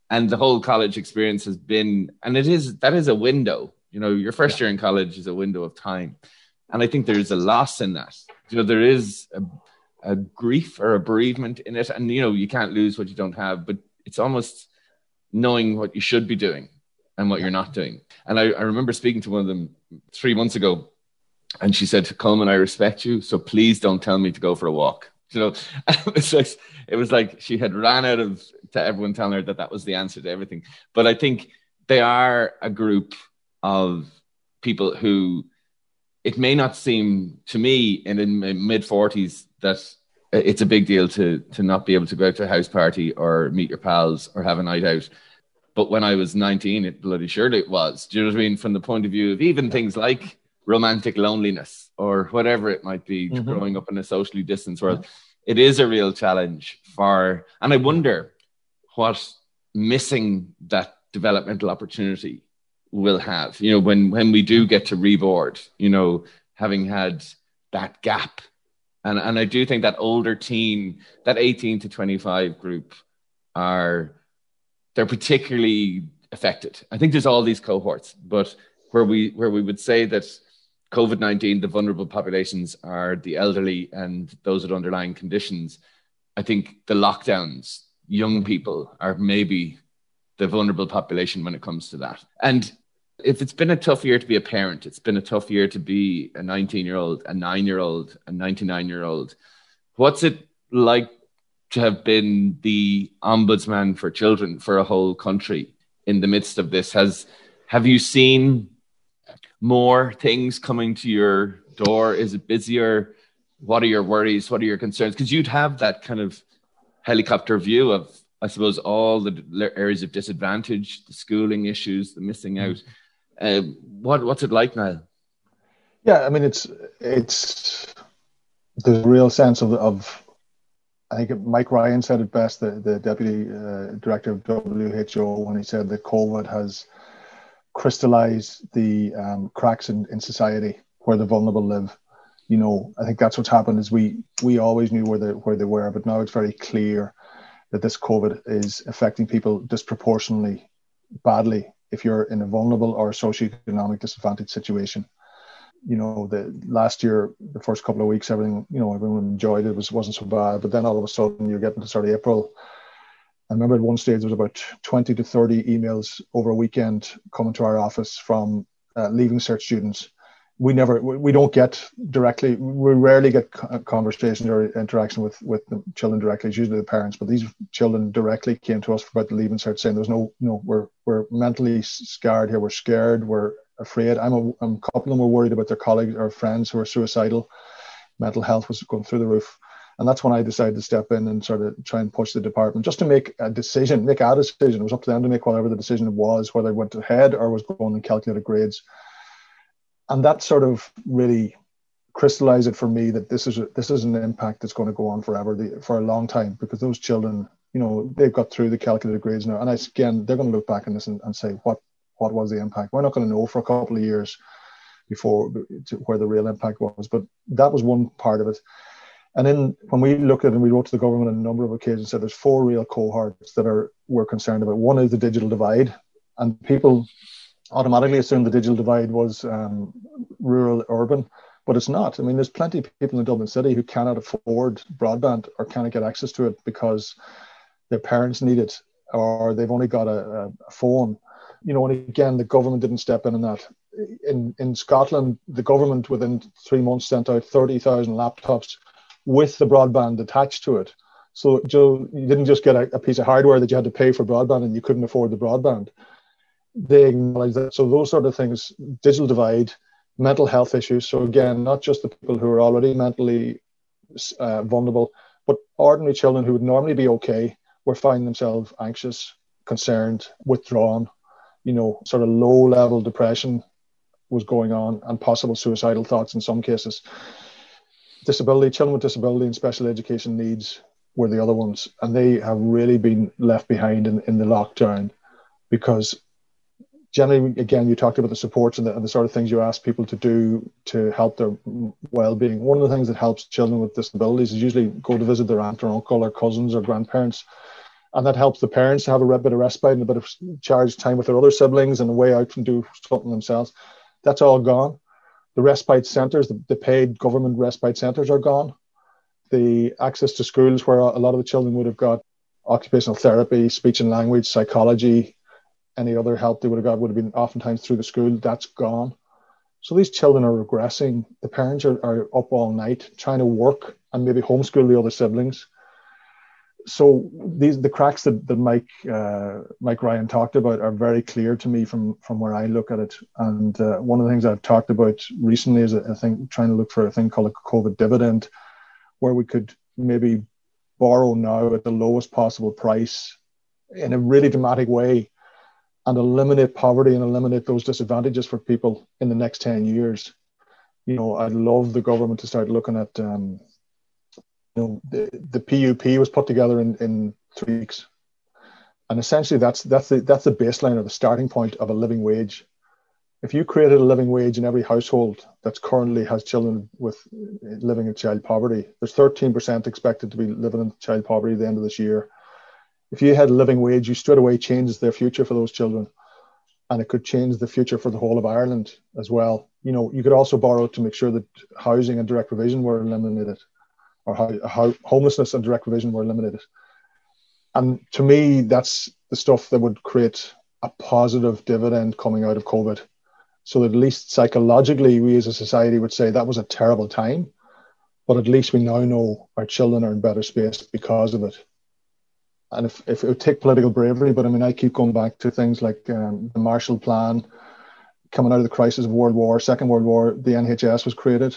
and the whole college experience has been, and it is that is a window. You know, your first yeah. year in college is a window of time and I think there's a loss in that. You know, there is a, a grief or a bereavement in it, and you know, you can't lose what you don't have. But it's almost knowing what you should be doing and what you're not doing. And I, I remember speaking to one of them three months ago, and she said, Colman, I respect you, so please don't tell me to go for a walk. You know, it was like it was like she had ran out of to everyone telling her that that was the answer to everything. But I think they are a group of people who it may not seem to me in, in mid 40s that it's a big deal to to not be able to go out to a house party or meet your pals or have a night out. But when I was 19, it bloody surely it was. Do you know what I mean? From the point of view of even things like romantic loneliness or whatever it might be, mm-hmm. growing up in a socially distanced world, it is a real challenge for. And I wonder what missing that developmental opportunity will have. You know, when when we do get to reboard, you know, having had that gap and and I do think that older teen, that 18 to 25 group are they're particularly affected. I think there's all these cohorts, but where we where we would say that COVID 19, the vulnerable populations are the elderly and those with underlying conditions. I think the lockdowns, young people are maybe the vulnerable population when it comes to that. And if it's been a tough year to be a parent, it's been a tough year to be a 19 year old, a nine year old, a 99 year old. What's it like to have been the ombudsman for children for a whole country in the midst of this? Has have you seen more things coming to your door? Is it busier? What are your worries? What are your concerns? Because you'd have that kind of helicopter view of, I suppose, all the areas of disadvantage, the schooling issues, the missing out. Mm-hmm uh, what what's it like now? Yeah, I mean it's it's the real sense of of I think Mike Ryan said it best, the, the deputy uh, director of WHO, when he said that COVID has crystallized the um, cracks in, in society where the vulnerable live. You know, I think that's what's happened is we we always knew where they where they were, but now it's very clear that this COVID is affecting people disproportionately badly if you're in a vulnerable or socioeconomic disadvantaged situation. You know, the last year, the first couple of weeks, everything, you know, everyone enjoyed it, it was wasn't so bad. But then all of a sudden you're getting to start of April. I remember at one stage there was about 20 to 30 emails over a weekend coming to our office from uh, leaving cert students we never we don't get directly we rarely get conversation or interaction with with the children directly. It's usually the parents but these children directly came to us about the leaving cert saying there's no no we're we're mentally scarred here. We're scared. We're afraid. I'm a, I'm, a couple of them were worried about their colleagues or friends who are suicidal. Mental health was going through the roof. And that's when I decided to step in and sort of try and push the department just to make a decision, make a decision. It was up to them to make whatever the decision was, whether I went ahead or was going and calculated grades and that sort of really crystallized it for me that this is a, this is an impact that's going to go on forever the, for a long time because those children you know they've got through the calculated grades now. And I, again they're going to look back on this and, and say what what was the impact? We're not going to know for a couple of years before to where the real impact was but that was one part of it. And then when we looked at it and we wrote to the government on a number of occasions said there's four real cohorts that are we're concerned about. One is the digital divide and people automatically assumed the digital divide was um, rural urban, but it's not. I mean, there's plenty of people in Dublin City who cannot afford broadband or cannot get access to it because their parents need it or they've only got a, a phone. You know, and again, the government didn't step in on that. In in Scotland, the government within three months sent out thirty thousand laptops with the broadband attached to it. So Joe, you didn't just get a, a piece of hardware that you had to pay for broadband and you couldn't afford the broadband they acknowledge that. So those sort of things, digital divide, mental health issues. So again, not just the people who are already mentally uh, vulnerable, but ordinary children who would normally be okay were finding themselves anxious, concerned, withdrawn. You know, sort of low level depression was going on, and possible suicidal thoughts in some cases. Disability, children with disability and special education needs were the other ones, and they have really been left behind in, in the lockdown because generally, again, you talked about the supports and the, and the, sort of things you ask people to do to help their well-being. One of the things that helps children with disabilities is usually go to visit their aunt or uncle or cousins or grandparents, and that helps the parents to have a bit of respite and a bit of charge time with their other siblings and a way out and do something themselves. That's all gone. The respite centres, the, the paid government respite centres, are gone. The access to schools where a lot of the children would have got occupational therapy, speech and language, psychology, any other help they would have got would have been oftentimes through the school. That's gone. So these children are regressing. The parents are, are up all night trying to work and maybe homeschool the other siblings. So these the cracks that, that Mike uh, Mike Ryan talked about are very clear to me from from where I look at it. And uh, one of the things I've talked about recently is I think trying to look for a thing called a COVID dividend, where we could maybe borrow now at the lowest possible price in a really dramatic way and eliminate poverty and eliminate those disadvantages for people in the next 10 years. You know, I'd love the government to start looking at, um, you know, the, the PUP was put together in, in three weeks. And essentially that's, that's the, that's the baseline or the starting point of a living wage. If you created a living wage in every household that currently has children with living in child poverty, there's 13% expected to be living in child poverty at the end of this year if you had a living wage, you straight away changes their future for those children. And it could change the future for the whole of Ireland as well. You know, you could also borrow to make sure that housing and direct provision were eliminated, or how, how homelessness and direct provision were eliminated. And to me, that's the stuff that would create a positive dividend coming out of COVID. So at least psychologically, we as a society would say that was a terrible time, but at least we now know our children are in better space because of it and if, if it would take political bravery, but I mean, I keep going back to things like um, the Marshall Plan, coming out of the crisis of World War, Second World War, the NHS was created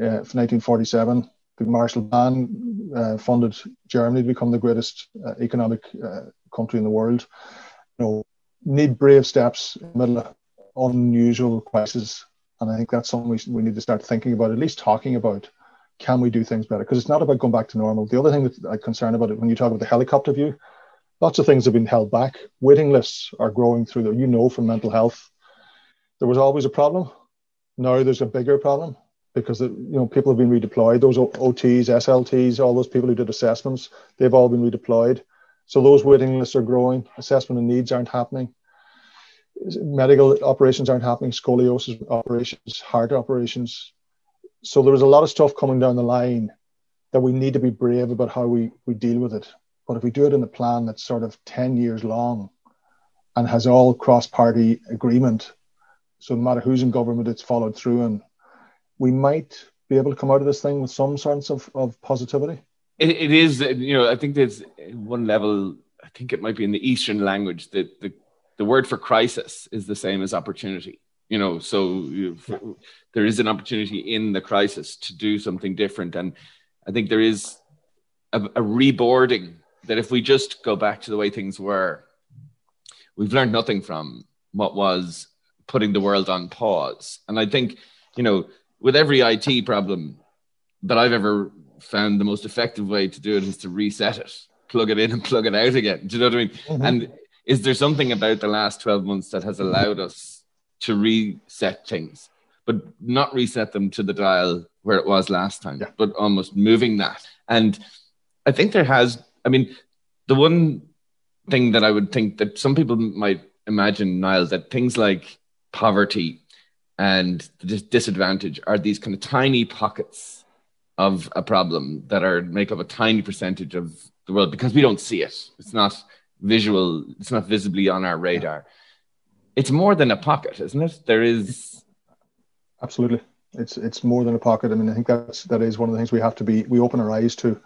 uh, 1947. The Marshall Plan uh, funded Germany to become the greatest uh, economic uh, country in the world. You know, need brave steps in the middle of unusual crisis, and I think that's something we, we need to start thinking about, at least talking about can we do things better? Because it's not about going back to normal. The other thing that I'm concerned about it when you talk about the helicopter view, lots of things have been held back. Waiting lists are growing through the, you know, from mental health. There was always a problem. Now there's a bigger problem because you know people have been redeployed. Those OTs, SLTs, all those people who did assessments, they've all been redeployed. So those waiting lists are growing. Assessment of needs aren't happening. Medical operations aren't happening. Scoliosis operations, heart operations, so there was a lot of stuff coming down the line that we need to be brave about how we, we deal with it. But if we do it in a plan that's sort of 10 years long and has all cross party agreement, so no matter who's in government, it's followed through, and we might be able to come out of this thing with some sense of, of positivity. It, it is, you know, I think there's one level, I think it might be in the Eastern language that the, the word for crisis is the same as opportunity you know so there is an opportunity in the crisis to do something different. And i think there is a, a reboarding that if we just go back to the way things were we've learned nothing from what was putting the world on pause. And i think you know with every it problem that i've ever found the most effective way to do it is to reset it plug it in and plug it out again. Do you know what i mean? Mm-hmm. and is there something about the last 12 months that has allowed us to reset things, but not reset them to the dial where it was last time, yeah. but almost moving that. And I think there has, I mean, the one thing that I would think that some people might imagine, Niall, that things like poverty and the disadvantage are these kind of tiny pockets of a problem that are make up a tiny percentage of the world because we don't see it. It's not visual. It's not visibly on our radar it's more than a pocket, isn't it? There is absolutely. It's it's more than a pocket. I mean, I think that's that is one of the things we have to be. We open our eyes to.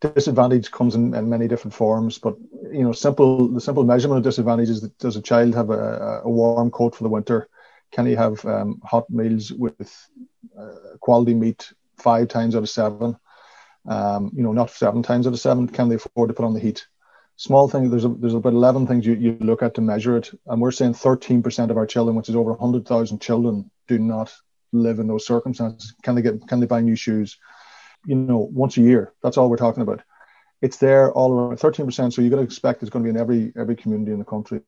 Disadvantage comes in, in many different forms, but you know, simple the simple measurement of disadvantage is that does a child have a, a warm coat for the winter? Can he have um, hot meals with uh, quality meat five times out of seven? Um, you know, not seven times out of seven. Can they afford to put on the heat? Small thing. There's a, there's about 11 things you, you look at to measure it. And we're saying 13% of our children, which is over 100,000 children, do not live in those circumstances. Can they get, can they buy new shoes? You know, once a year. That's all we're talking about. It's there all around 13%. So you're going to expect it's going to be in every, every community in the country.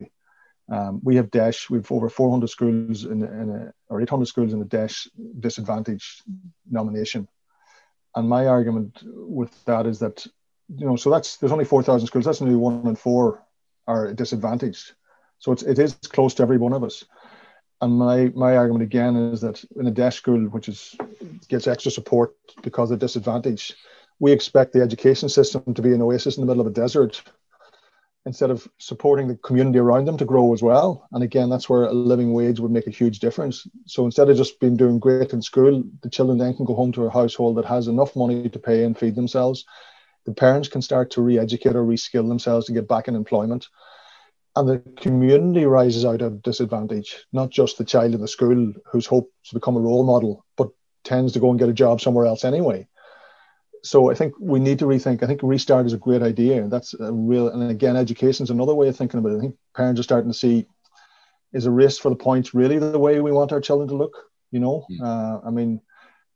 Um, we have DEIS. We've over 400 schools in, in a, or 800 schools in the DEIS disadvantage nomination. And my argument with that is that you know, so that's there's only four thousand schools. That's only one in four are disadvantaged. So it's it is close to every one of us. And my my argument again is that in a DEIS school, which is gets extra support because of disadvantage, we expect the education system to be an oasis in the middle of a desert instead of supporting the community around them to grow as well. And again, that's where a living wage would make a huge difference. So instead of just being doing great in school, the children then can go home to a household that has enough money to pay and feed themselves. The parents can start to re-educate or reskill themselves to get back in employment. And the community rises out of disadvantage, not just the child in the school who's hoped to become a role model, but tends to go and get a job somewhere else anyway so I think we need to rethink. I think restart is a great idea. That's a real, and again, education is another way of thinking about it. I think parents are starting to see is a race for the points really the way we want our children to look. You know, mm. uh, I mean,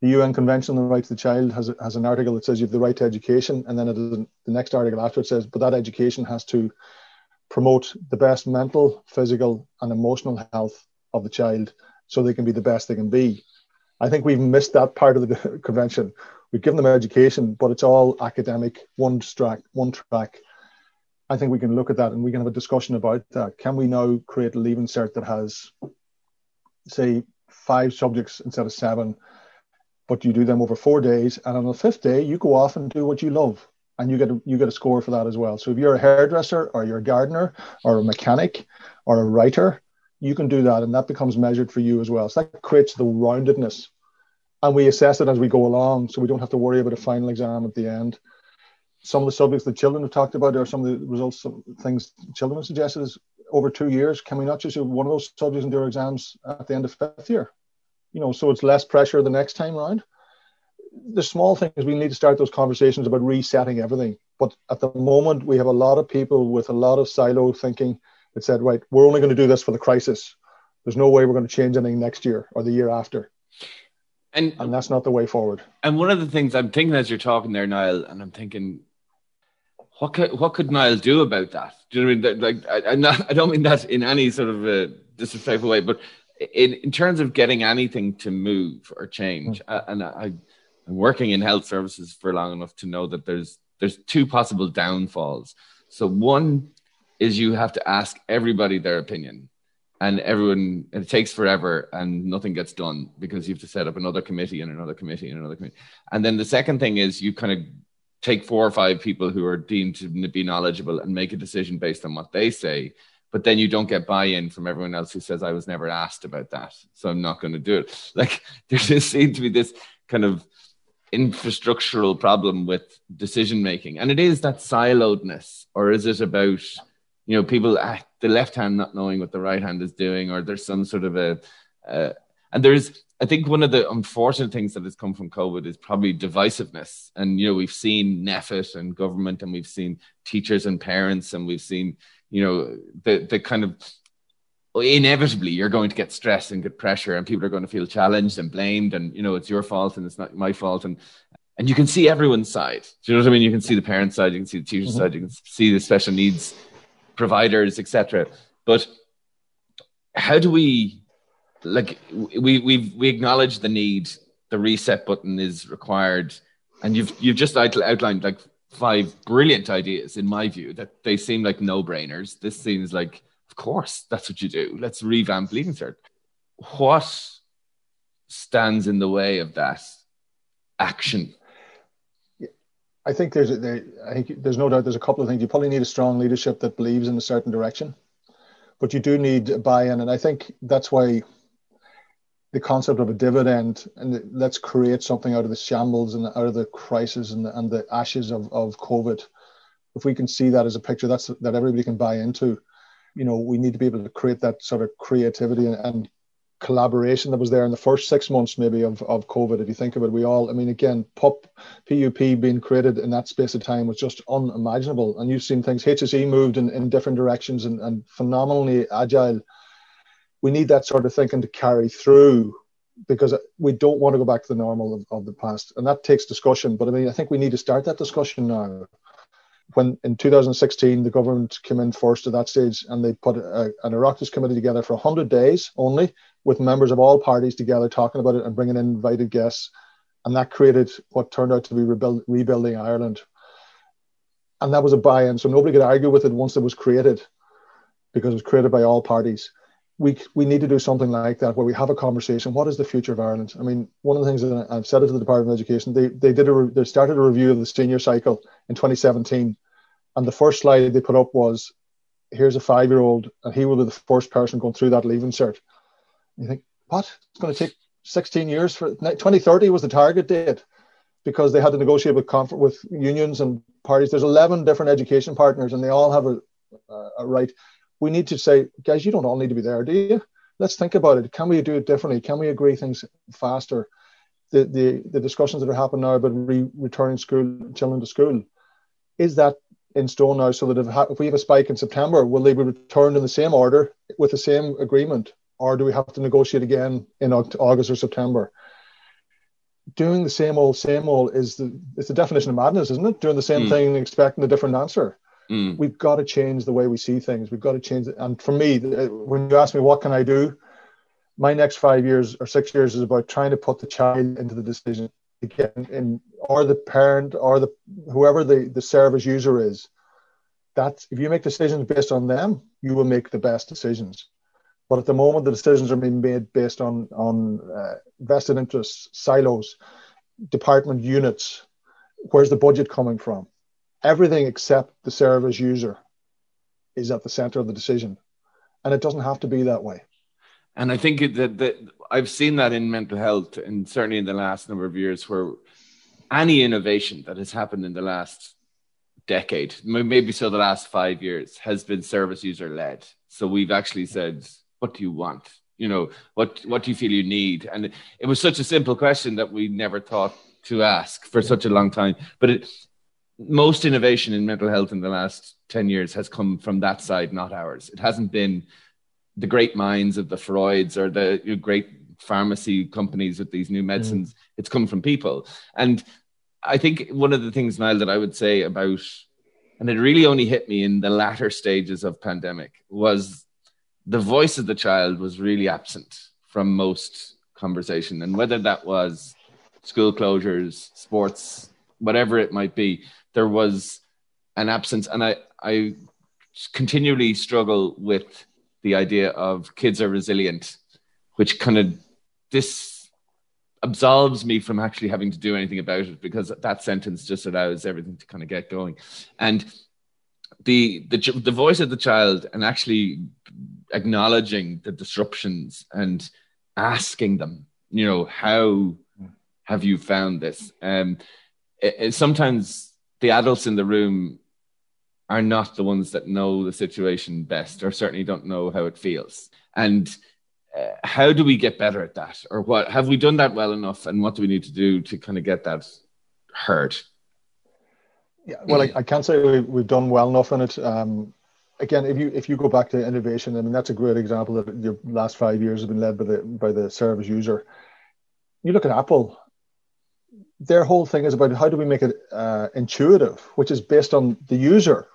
the UN Convention on the Rights of the Child has has an article that says you have the right to education, and then the next article after it says, but that education has to promote the best mental, physical, and emotional health of the child, so they can be the best they can be. I think we've missed that part of the convention we've given them education, but it's all academic, one track, one track. I think we can look at that and we can have a discussion about that. Can we now create a leaving cert that has, say, five subjects instead of seven, but you do them over four days, and on the fifth day you go off and do what you love, and you get a, you get a score for that as well. So if you're a hairdresser or you're a gardener or a mechanic or a writer, you can do that, and that becomes measured for you as well. So that creates the roundedness and we assess it as we go along so we don't have to worry about a final exam at the end some of the subjects that children have talked about or some of the results of things children have suggested is over two years can we not just do one of those subjects and do our exams at the end of fifth year you know so it's less pressure the next time around the small thing is we need to start those conversations about resetting everything but at the moment we have a lot of people with a lot of silo thinking that said right we're only going to do this for the crisis there's no way we're going to change anything next year or the year after and and that's not the way forward. And one of the things I'm thinking as you're talking there, Niall, and I'm thinking, what could what could Niall do about that? Do you know what I mean? Like, I, I'm not, I don't mean that in any sort of a disrespectful way, but in in terms of getting anything to move or change, mm. and I, I'm working in health services for long enough to know that there's there's two possible downfalls. So one is you have to ask everybody their opinion and everyone it takes forever and nothing gets done because you have to set up another committee and another committee and another committee and then the second thing is you kind of take four or five people who are deemed to be knowledgeable and make a decision based on what they say but then you don't get buy-in from everyone else who says i was never asked about that so i'm not going to do it. Like there just seems to be this kind of infrastructural problem with decision making and it is that siloedness or is it about you know people ah, the left hand not knowing what the right hand is doing or there's some sort of a uh, and there's i think one of the unfortunate things that has come from covid is probably divisiveness and you know we've seen NPHET and government and we've seen teachers and parents and we've seen you know the the kind of inevitably you're going to get stress and get pressure and people are going to feel challenged and blamed and you know it's your fault and it's not my fault and and you can see everyone's side. Do you know what I mean? You can see the parent side, you can see the teacher mm-hmm. side, you can see the special needs providers, etc. But how do we like we we we acknowledge the need the reset button is required and you've you've just outlined like five brilliant ideas in my view that they seem like no-brainers. This seems like of course that's what you do. Let's revamp leaving cert what stands in the way of that action? I think there's a, there, I think there's no doubt there's a couple of things. You probably need a strong leadership that believes in a certain direction, but you do need buy-in, and I think that's why the concept of a dividend and let's create something out of the shambles and out of the crisis and the, and the ashes of, of COVID. If we can see that as a picture, that's that everybody can buy into. You know, we need to be able to create that sort of creativity and, and collaboration that was there in the first six months maybe of, of COVID. If you think of it, we all, I mean, again, PUP, PUP being created in that space of time was just unimaginable. And you've seen things, HSE moved in, in different directions and, and phenomenally agile. We need that sort of thinking to carry through because we don't want to go back to the normal of, of the past. And that takes discussion. But I mean, I think we need to start that discussion now. When in 2016 the government came in first at that stage and they put a, an Oireachtas committee together for 100 days only with members of all parties together talking about it and bringing in invited guests. And that created what turned out to be rebuild, rebuilding Ireland. And that was a buy-in. So nobody could argue with it once it was created because it was created by all parties we we need to do something like that where we have a conversation. What is the future of Ireland? I mean, one of the things that I've said it to the Department of Education, they they did a they started a review of the senior cycle in 2017, And the first slide they put up was, here's a five year old, and he will be the first person going through that leaving cert. You think, what? It's going to take 16 years for 2030 was the target date because they had to negotiate with conf- with unions and parties. There's 11 different education partners, and they all have a, a right. We need to say, guys, you don't all need to be there, do you? Let's think about it. Can we do it differently? Can we agree things faster? The the, the discussions that are happening now about re- returning school children to school, is that in stone now? So that if, ha- if we have a spike in September, will they be returned in the same order with the same agreement, or do we have to negotiate again in August or September? doing the same old, same old is the it's the definition of madness, isn't it? Doing the same mm. thing, expecting a different answer. Mm. We've got to change the way we see things. We've got to change it. And for me, when you ask me what can I do, my next five years or six years is about trying to put the child into the decision again, in or the parent or the whoever the the service user is. That if you make decisions based on them, you will make the best decisions. But at the moment, the decisions are being made based on on uh, vested interests, silos, department units. Where's the budget coming from? Everything except the service user is at the center of the decision, and it doesn't have to be that way. And I think that, that I've seen that in mental health, and certainly in the last number of years, where any innovation that has happened in the last decade, maybe so the last five years, has been service user led. So we've actually said what do you want? You know, what what do you feel you need? And it, was such a simple question that we never thought to ask for such a long time. But it, most innovation in mental health in the last 10 years has come from that side, not ours. It hasn't been the great minds of the Freuds or the great pharmacy companies with these new mm. medicines. Mm. It's come from people. And I think one of the things, Niall, that I would say about, and it really only hit me in the latter stages of pandemic, was the voice of the child was really absent from most conversation. And whether that was school closures, sports, whatever it might be, there was an absence. And I, I continually struggle with the idea of kids are resilient, which kind of this absolves me from actually having to do anything about it because that sentence just allows everything to kind of get going. And the the the voice of the child and actually acknowledging the disruptions and asking them, you know, how have you found this? Um, it, it, sometimes the adults in the room are not the ones that know the situation best, or certainly don't know how it feels. And uh, how do we get better at that, or what have we done that well enough, and what do we need to do to kind of get that heard? Yeah, well, I, I can't say we, we've done well enough in it. Um, again, if you if you go back to innovation, I mean that's a great example that your last five years have been led by the by the service user. You look at Apple; their whole thing is about how do we make it uh, intuitive, which is based on the user,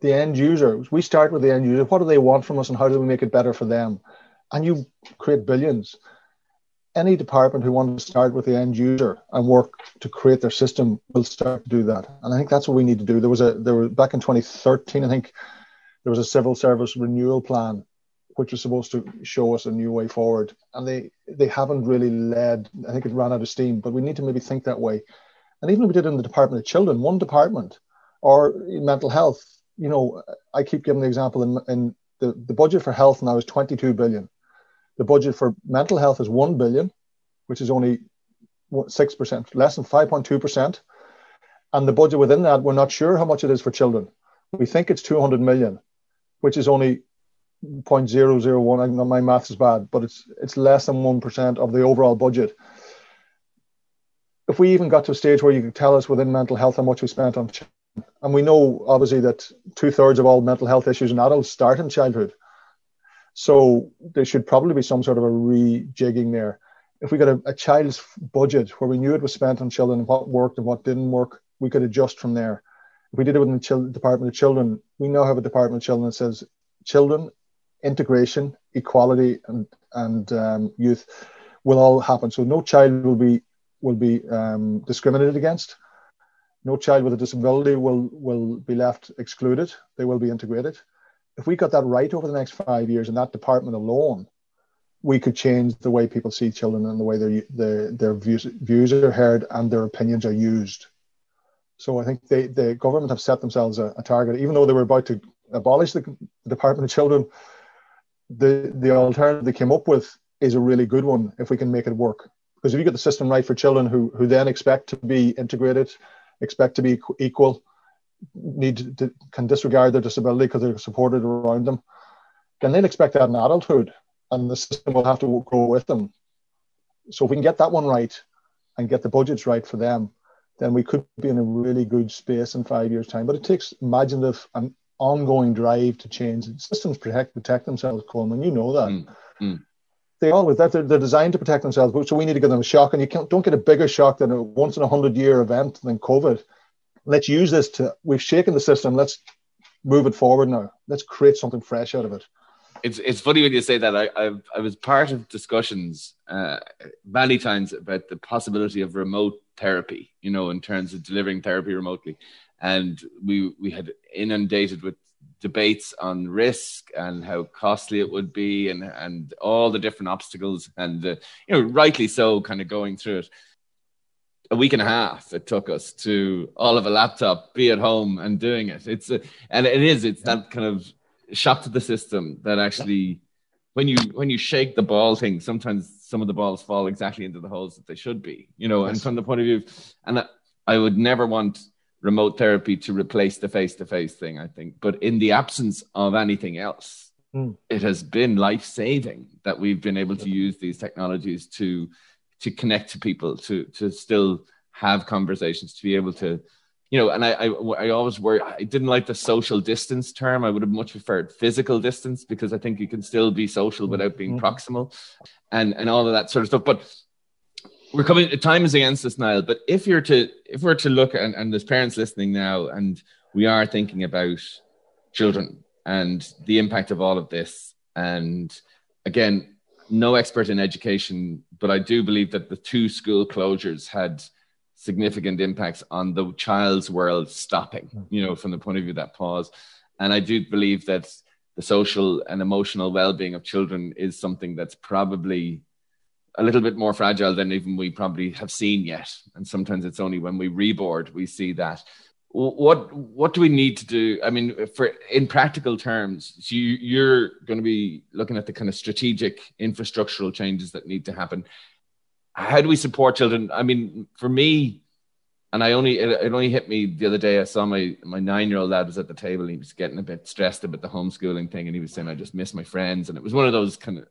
the end user. We start with the end user. What do they want from us, and how do we make it better for them? And you create billions. Any department who wants to start with the end user and work to create their system will start to do that. And I think that's what we need to do. There was a there was back in 2013, I think there was a civil service renewal plan which was supposed to show us a new way forward. And they they haven't really led. I think it ran out of steam but we need to maybe think that way. And even if we did in the department of children one department or mental health you know i keep giving the example in, in the, the budget for health now is 22 billion. The budget for mental health is 1 billion which is only 6% less than 5.2% and the budget within that we're not sure how much it is for children. We think it's 200 million which is only 0.001. I know my math is bad, but it's it's less than one percent of the overall budget. If we even got to a stage where you could tell us within mental health how much we spent on, children, and we know obviously that two thirds of all mental health issues in adults start in childhood, so there should probably be some sort of a rejigging there. If we got a, a child's budget where we knew it was spent on children and what worked and what didn't work, we could adjust from there If we did it within the Department of Children. We now have a Department of Children that says children, integration, equality, and and um, youth will all happen. So no child will be will be um, discriminated against. No child with a disability will will be left excluded. They will be integrated. If we got that right over the next five years in that department alone, we could change the way people see children and the way their their, their views, views are heard and their opinions are used So I think they, the government have set themselves a, a target, even though they were about to abolish the, the Department of Children. The the alternative they came up with is a really good one if we can make it work. Because if you get the system right for children who who then expect to be integrated, expect to be equal, need to, can disregard their disability because they're supported around them, then they'll expect that in adulthood, and the system will have to grow with them. So if we can get that one right, and get the budgets right for them, then we could be in a really good space in five years' time. But it takes imaginative and ongoing drive to change. Systems protect protect themselves, Colman. You know that. Mm, mm. They always that they're, they're, designed to protect themselves. So we need to give them a shock, and you can't, don't get a bigger shock than a once in a hundred year event than COVID. Let's use this to. We've shaken the system. Let's move it forward now. Let's create something fresh out of it it's it's funny when you say that. I I've, i was part of discussions uh, many times about the possibility of remote therapy. You know, in terms of delivering therapy remotely, and we we had inundated with debates on risk and how costly it would be, and and all the different obstacles, and uh, you know, rightly so, kind of going through it. A week and a half it took us to all of a laptop, be at home and doing it. It's a, and it is. It's that kind of shock to the system that actually when you when you shake the ball thing, sometimes some of the balls fall exactly into the holes that they should be, you know. Yes. And from the point of view, and I would never want remote therapy to replace the face to face thing. I think, but in the absence of anything else, mm. it has been life saving that we've been able to use these technologies to to connect to people, to to still have conversations, to be able to you know, and I, I, I always worry. I didn't like the social distance term. I would have much preferred physical distance because I think you can still be social without being mm-hmm. proximal, and and all of that sort of stuff. But we're coming. Time is against us, Niall. But if you're to, if we're to look, and, and there's parents listening now, and we are thinking about children and the impact of all of this, and again, no expert in education, but I do believe that the two school closures had significant impacts on the child's world stopping, you know, from the point of view of that pause. And I do believe that the social and emotional well-being of children is something that's probably a little bit more fragile than even we probably have seen yet. And sometimes it's only when we reboard we see that. What what do we need to do? I mean, for in practical terms, so you, you're going to be looking at the kind of strategic infrastructural changes that need to happen how do we support children? I mean, for me, and I only it, it only hit me the other day. I saw my my nine year old lad was at the table. And he was getting a bit stressed about the homeschooling thing, and he was saying, "I just miss my friends." And it was one of those kind of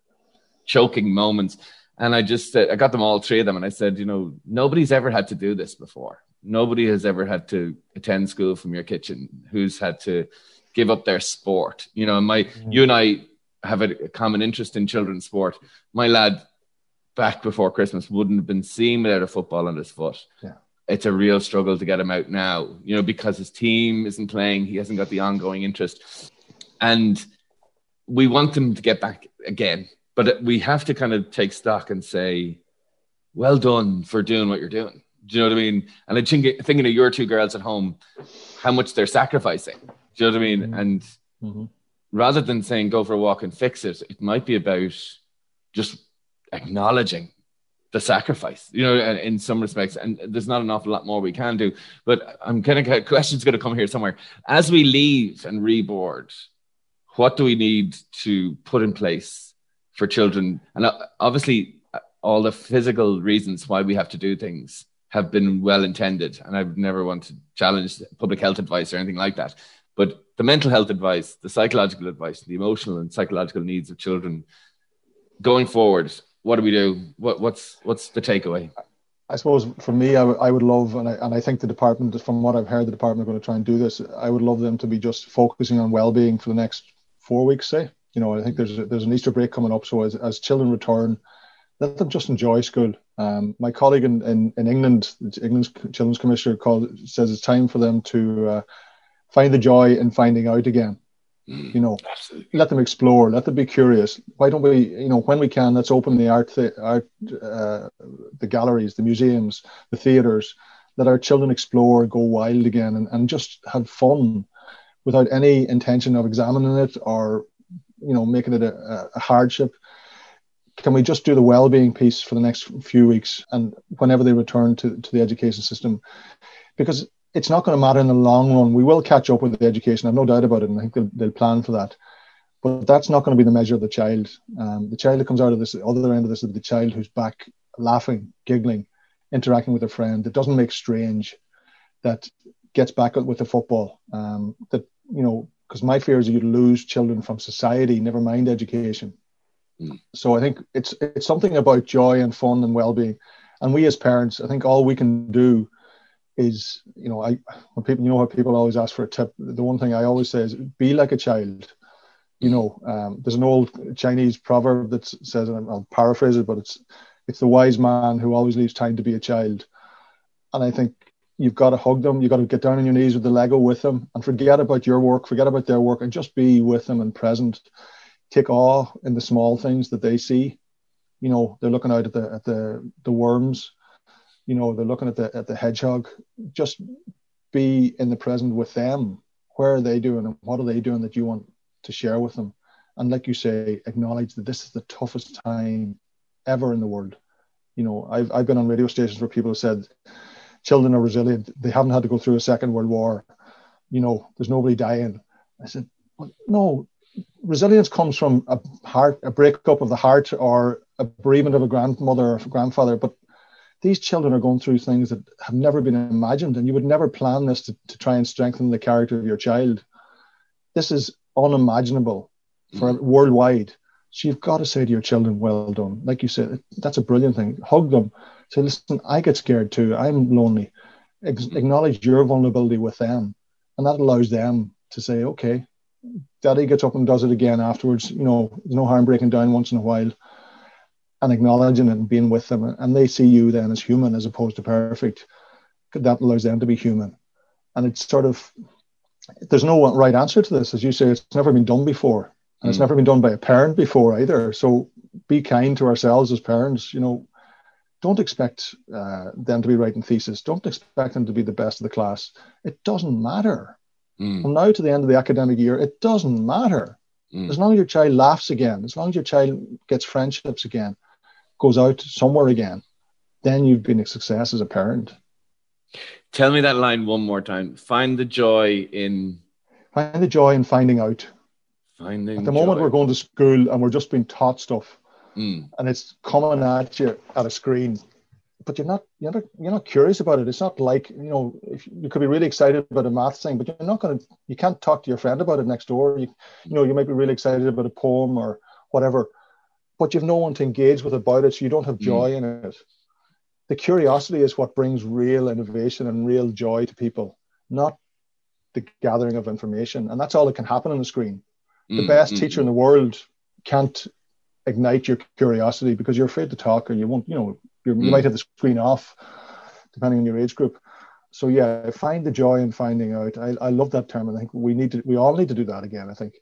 choking moments. And I just uh, I got them all three of them, and I said, you know, nobody's ever had to do this before. Nobody has ever had to attend school from your kitchen. Who's had to give up their sport? You know, my mm-hmm. you and I have a, a common interest in children's sport. My lad back before Christmas wouldn't have been seen without a football on his foot. Yeah. It's a real struggle to get him out now, you know, because his team isn't playing. He hasn't got the ongoing interest. And we want him to get back again. But we have to kind of take stock and say, well done for doing what you're doing. Do you know what I mean? And I think thinking of your two girls at home, how much they're sacrificing. Do you know what I mean? Mm-hmm. And mm-hmm. rather than saying go for a walk and fix it, it might be about just acknowledging the sacrifice, you know, in some respects. And there's not an awful lot more we can do. But I'm kind of questions going to come here somewhere. As we leave and reboard, what do we need to put in place for children? And uh, obviously, uh, all the physical reasons why we have to do things have been well intended. And I would never want to challenge public health advice or anything like that. But the mental health advice, the psychological advice, the emotional and psychological needs of children going forward what do we do? What, what's what's the takeaway? I suppose for me, I, w- I would love, and I, and I think the department, from what I've heard, the department are going to try and do this. I would love them to be just focusing on well-being for the next four weeks, say. You know, I think there's a, there's an Easter break coming up, so as, as children return, let them just enjoy school. Um, my colleague in, in, in England, England's Children's Commissioner, called says it's time for them to uh, find the joy in finding out again. You know, Absolutely. let them explore, let them be curious. Why don't we, you know, when we can, let's open the art, the art, uh, the galleries, the museums, the theaters. Let our children explore, go wild again, and, and just have fun, without any intention of examining it or, you know, making it a, a hardship. Can we just do the well-being piece for the next few weeks, and whenever they return to to the education system, because it's not going to matter in the long run. We will catch up with the education. I've no doubt about it, and I think they'll, they'll plan for that. But that's not going to be the measure of the child. Um, the child that comes out of this, the other end of this, is the child who's back laughing, giggling, interacting with a friend, that doesn't make strange, that gets back with the football. Um, that you know, because my fear is you'd lose children from society, never mind education. Mm. So I think it's it's something about joy and fun and well-being, and we as parents, I think all we can do is, you know, I when people, you know, how people always ask for a tip. The one thing I always say is, be like a child. You know, um, there's an old Chinese proverb that says, and I'll paraphrase it, but it's it's the wise man who always leaves time to be a child. And I think you've got to hug them. You've got to get down on your knees with the Lego with them and forget about your work, forget about their work, and just be with them and present. Take awe in the small things that they see. You know, they're looking out at the at the the worms. You know, they're looking at the at the hedgehog. Just be in the present with them. Where are they doing and what are they doing that you want to share with them? And like you say, acknowledge that this is the toughest time ever in the world. You know, I've I've been on radio stations where people have said children are resilient. They haven't had to go through a second world war. You know, there's nobody dying. I said, well, no, resilience comes from a heart, a breakup of the heart, or a bereavement of a grandmother or grandfather. But these children are going through things that have never been imagined, and you would never plan this to, to try and strengthen the character of your child. This is unimaginable for mm-hmm. worldwide. So you've got to say to your children, well done. Like you said, that's a brilliant thing. Hug them. Say, listen, I get scared too. I'm lonely. Ex- acknowledge your vulnerability with them. And that allows them to say, okay, daddy gets up and does it again afterwards. You know, there's no harm breaking down once in a while and acknowledging it and being with them. And they see you then as human as opposed to perfect. That allows them to be human. And it's sort of, there's no right answer to this. As you say, it's never been done before and it's mm. never been done by a parent before either. So be kind to ourselves as parents. You know, don't expect uh, them to be writing thesis. Don't expect them to be the best of the class. It doesn't matter. Mm. From now to the end of the academic year, it doesn't matter. Mm. As long as your child laughs again, as long as your child gets friendships again, goes out somewhere again, then you've been a success as a parent. Tell me that line one more time. Find the joy in. Find the joy in finding out. Finding at the moment we're going to school and we're just being taught stuff, mm. and it's coming at you at a screen, but you're not you're not you're not curious about it. It's not like you know if you could be really excited about a math thing, but you're not going to you can't talk to your friend about it next door. You you know you might be really excited about a poem or whatever, but you've no one to engage with about it, so you don't have joy mm. in it. The curiosity is what brings real innovation and real joy to people, not the gathering of information, and that's all that can happen on the screen the mm, best mm, teacher in mm. the world can't ignite your curiosity because you're afraid to talk or you won't, you know, you might have the screen off depending on your age group. So yeah, find the joy in finding out. I, I love that term. And I think we need to, we all need to do that again. I think.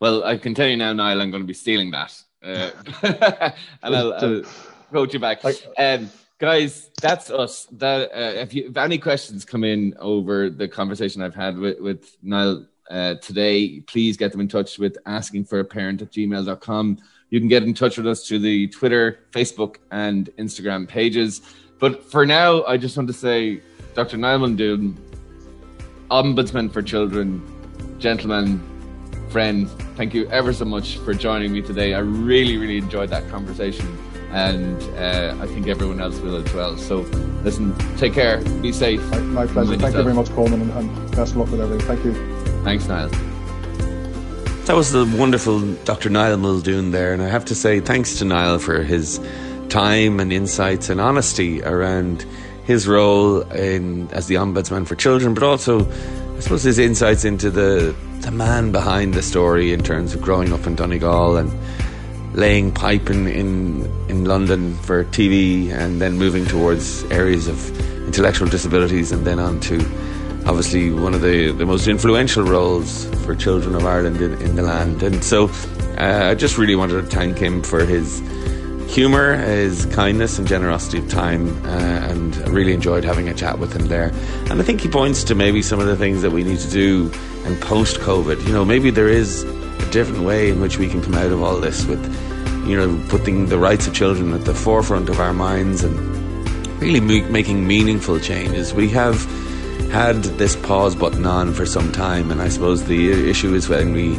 Well, I can tell you now, Niall, I'm going to be stealing that, uh, and I'll, I'll quote you back. Um, guys, that's us. That uh, if you if any questions come in over the conversation I've had with with Niall uh, today, please get them in touch with asking for a parent at gmail.com. You can get in touch with us through the Twitter, Facebook, and Instagram pages. But for now, I just want to say, Dr. Niall Muldoon, Ombudsman for Children, gentlemen, friend, thank you ever so much for joining me today. I really, really enjoyed that conversation, and uh, I think everyone else will as well. So, listen, take care, be safe. My, my pleasure. Thank yourself. you very much, Colman, and, and best of luck with everything. Thank you. Thanks, Niall. That was the wonderful Dr. Niall Muldoon there, and I have to say thanks to Niall for his time and insights and honesty around his role in as the ombudsman for children, but also, I suppose, his insights into the the man behind the story in terms of growing up in Donegal and laying pipe in, in, in London for TV and then moving towards areas of intellectual disabilities and then on to obviously one of the, the most influential roles for children of Ireland in, in the land. And so uh, I just really wanted to thank him for his humour, his kindness, and generosity of time. Uh, and I really enjoyed having a chat with him there. And I think he points to maybe some of the things that we need to do in post COVID. You know, maybe there is a different way in which we can come out of all this with, you know, putting the rights of children at the forefront of our minds and really making meaningful changes. We have had this pause button on for some time, and I suppose the issue is when we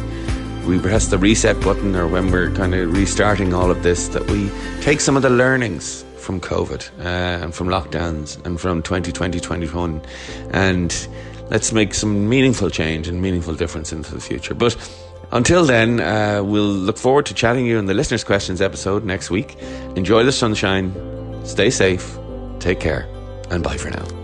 we press the reset button or when we're kind of restarting all of this that we take some of the learnings from COVID uh, and from lockdowns and from 2020 21 and let's make some meaningful change and meaningful difference into the future. But until then, uh, we'll look forward to chatting you in the listeners' questions episode next week. Enjoy the sunshine, stay safe, take care, and bye for now.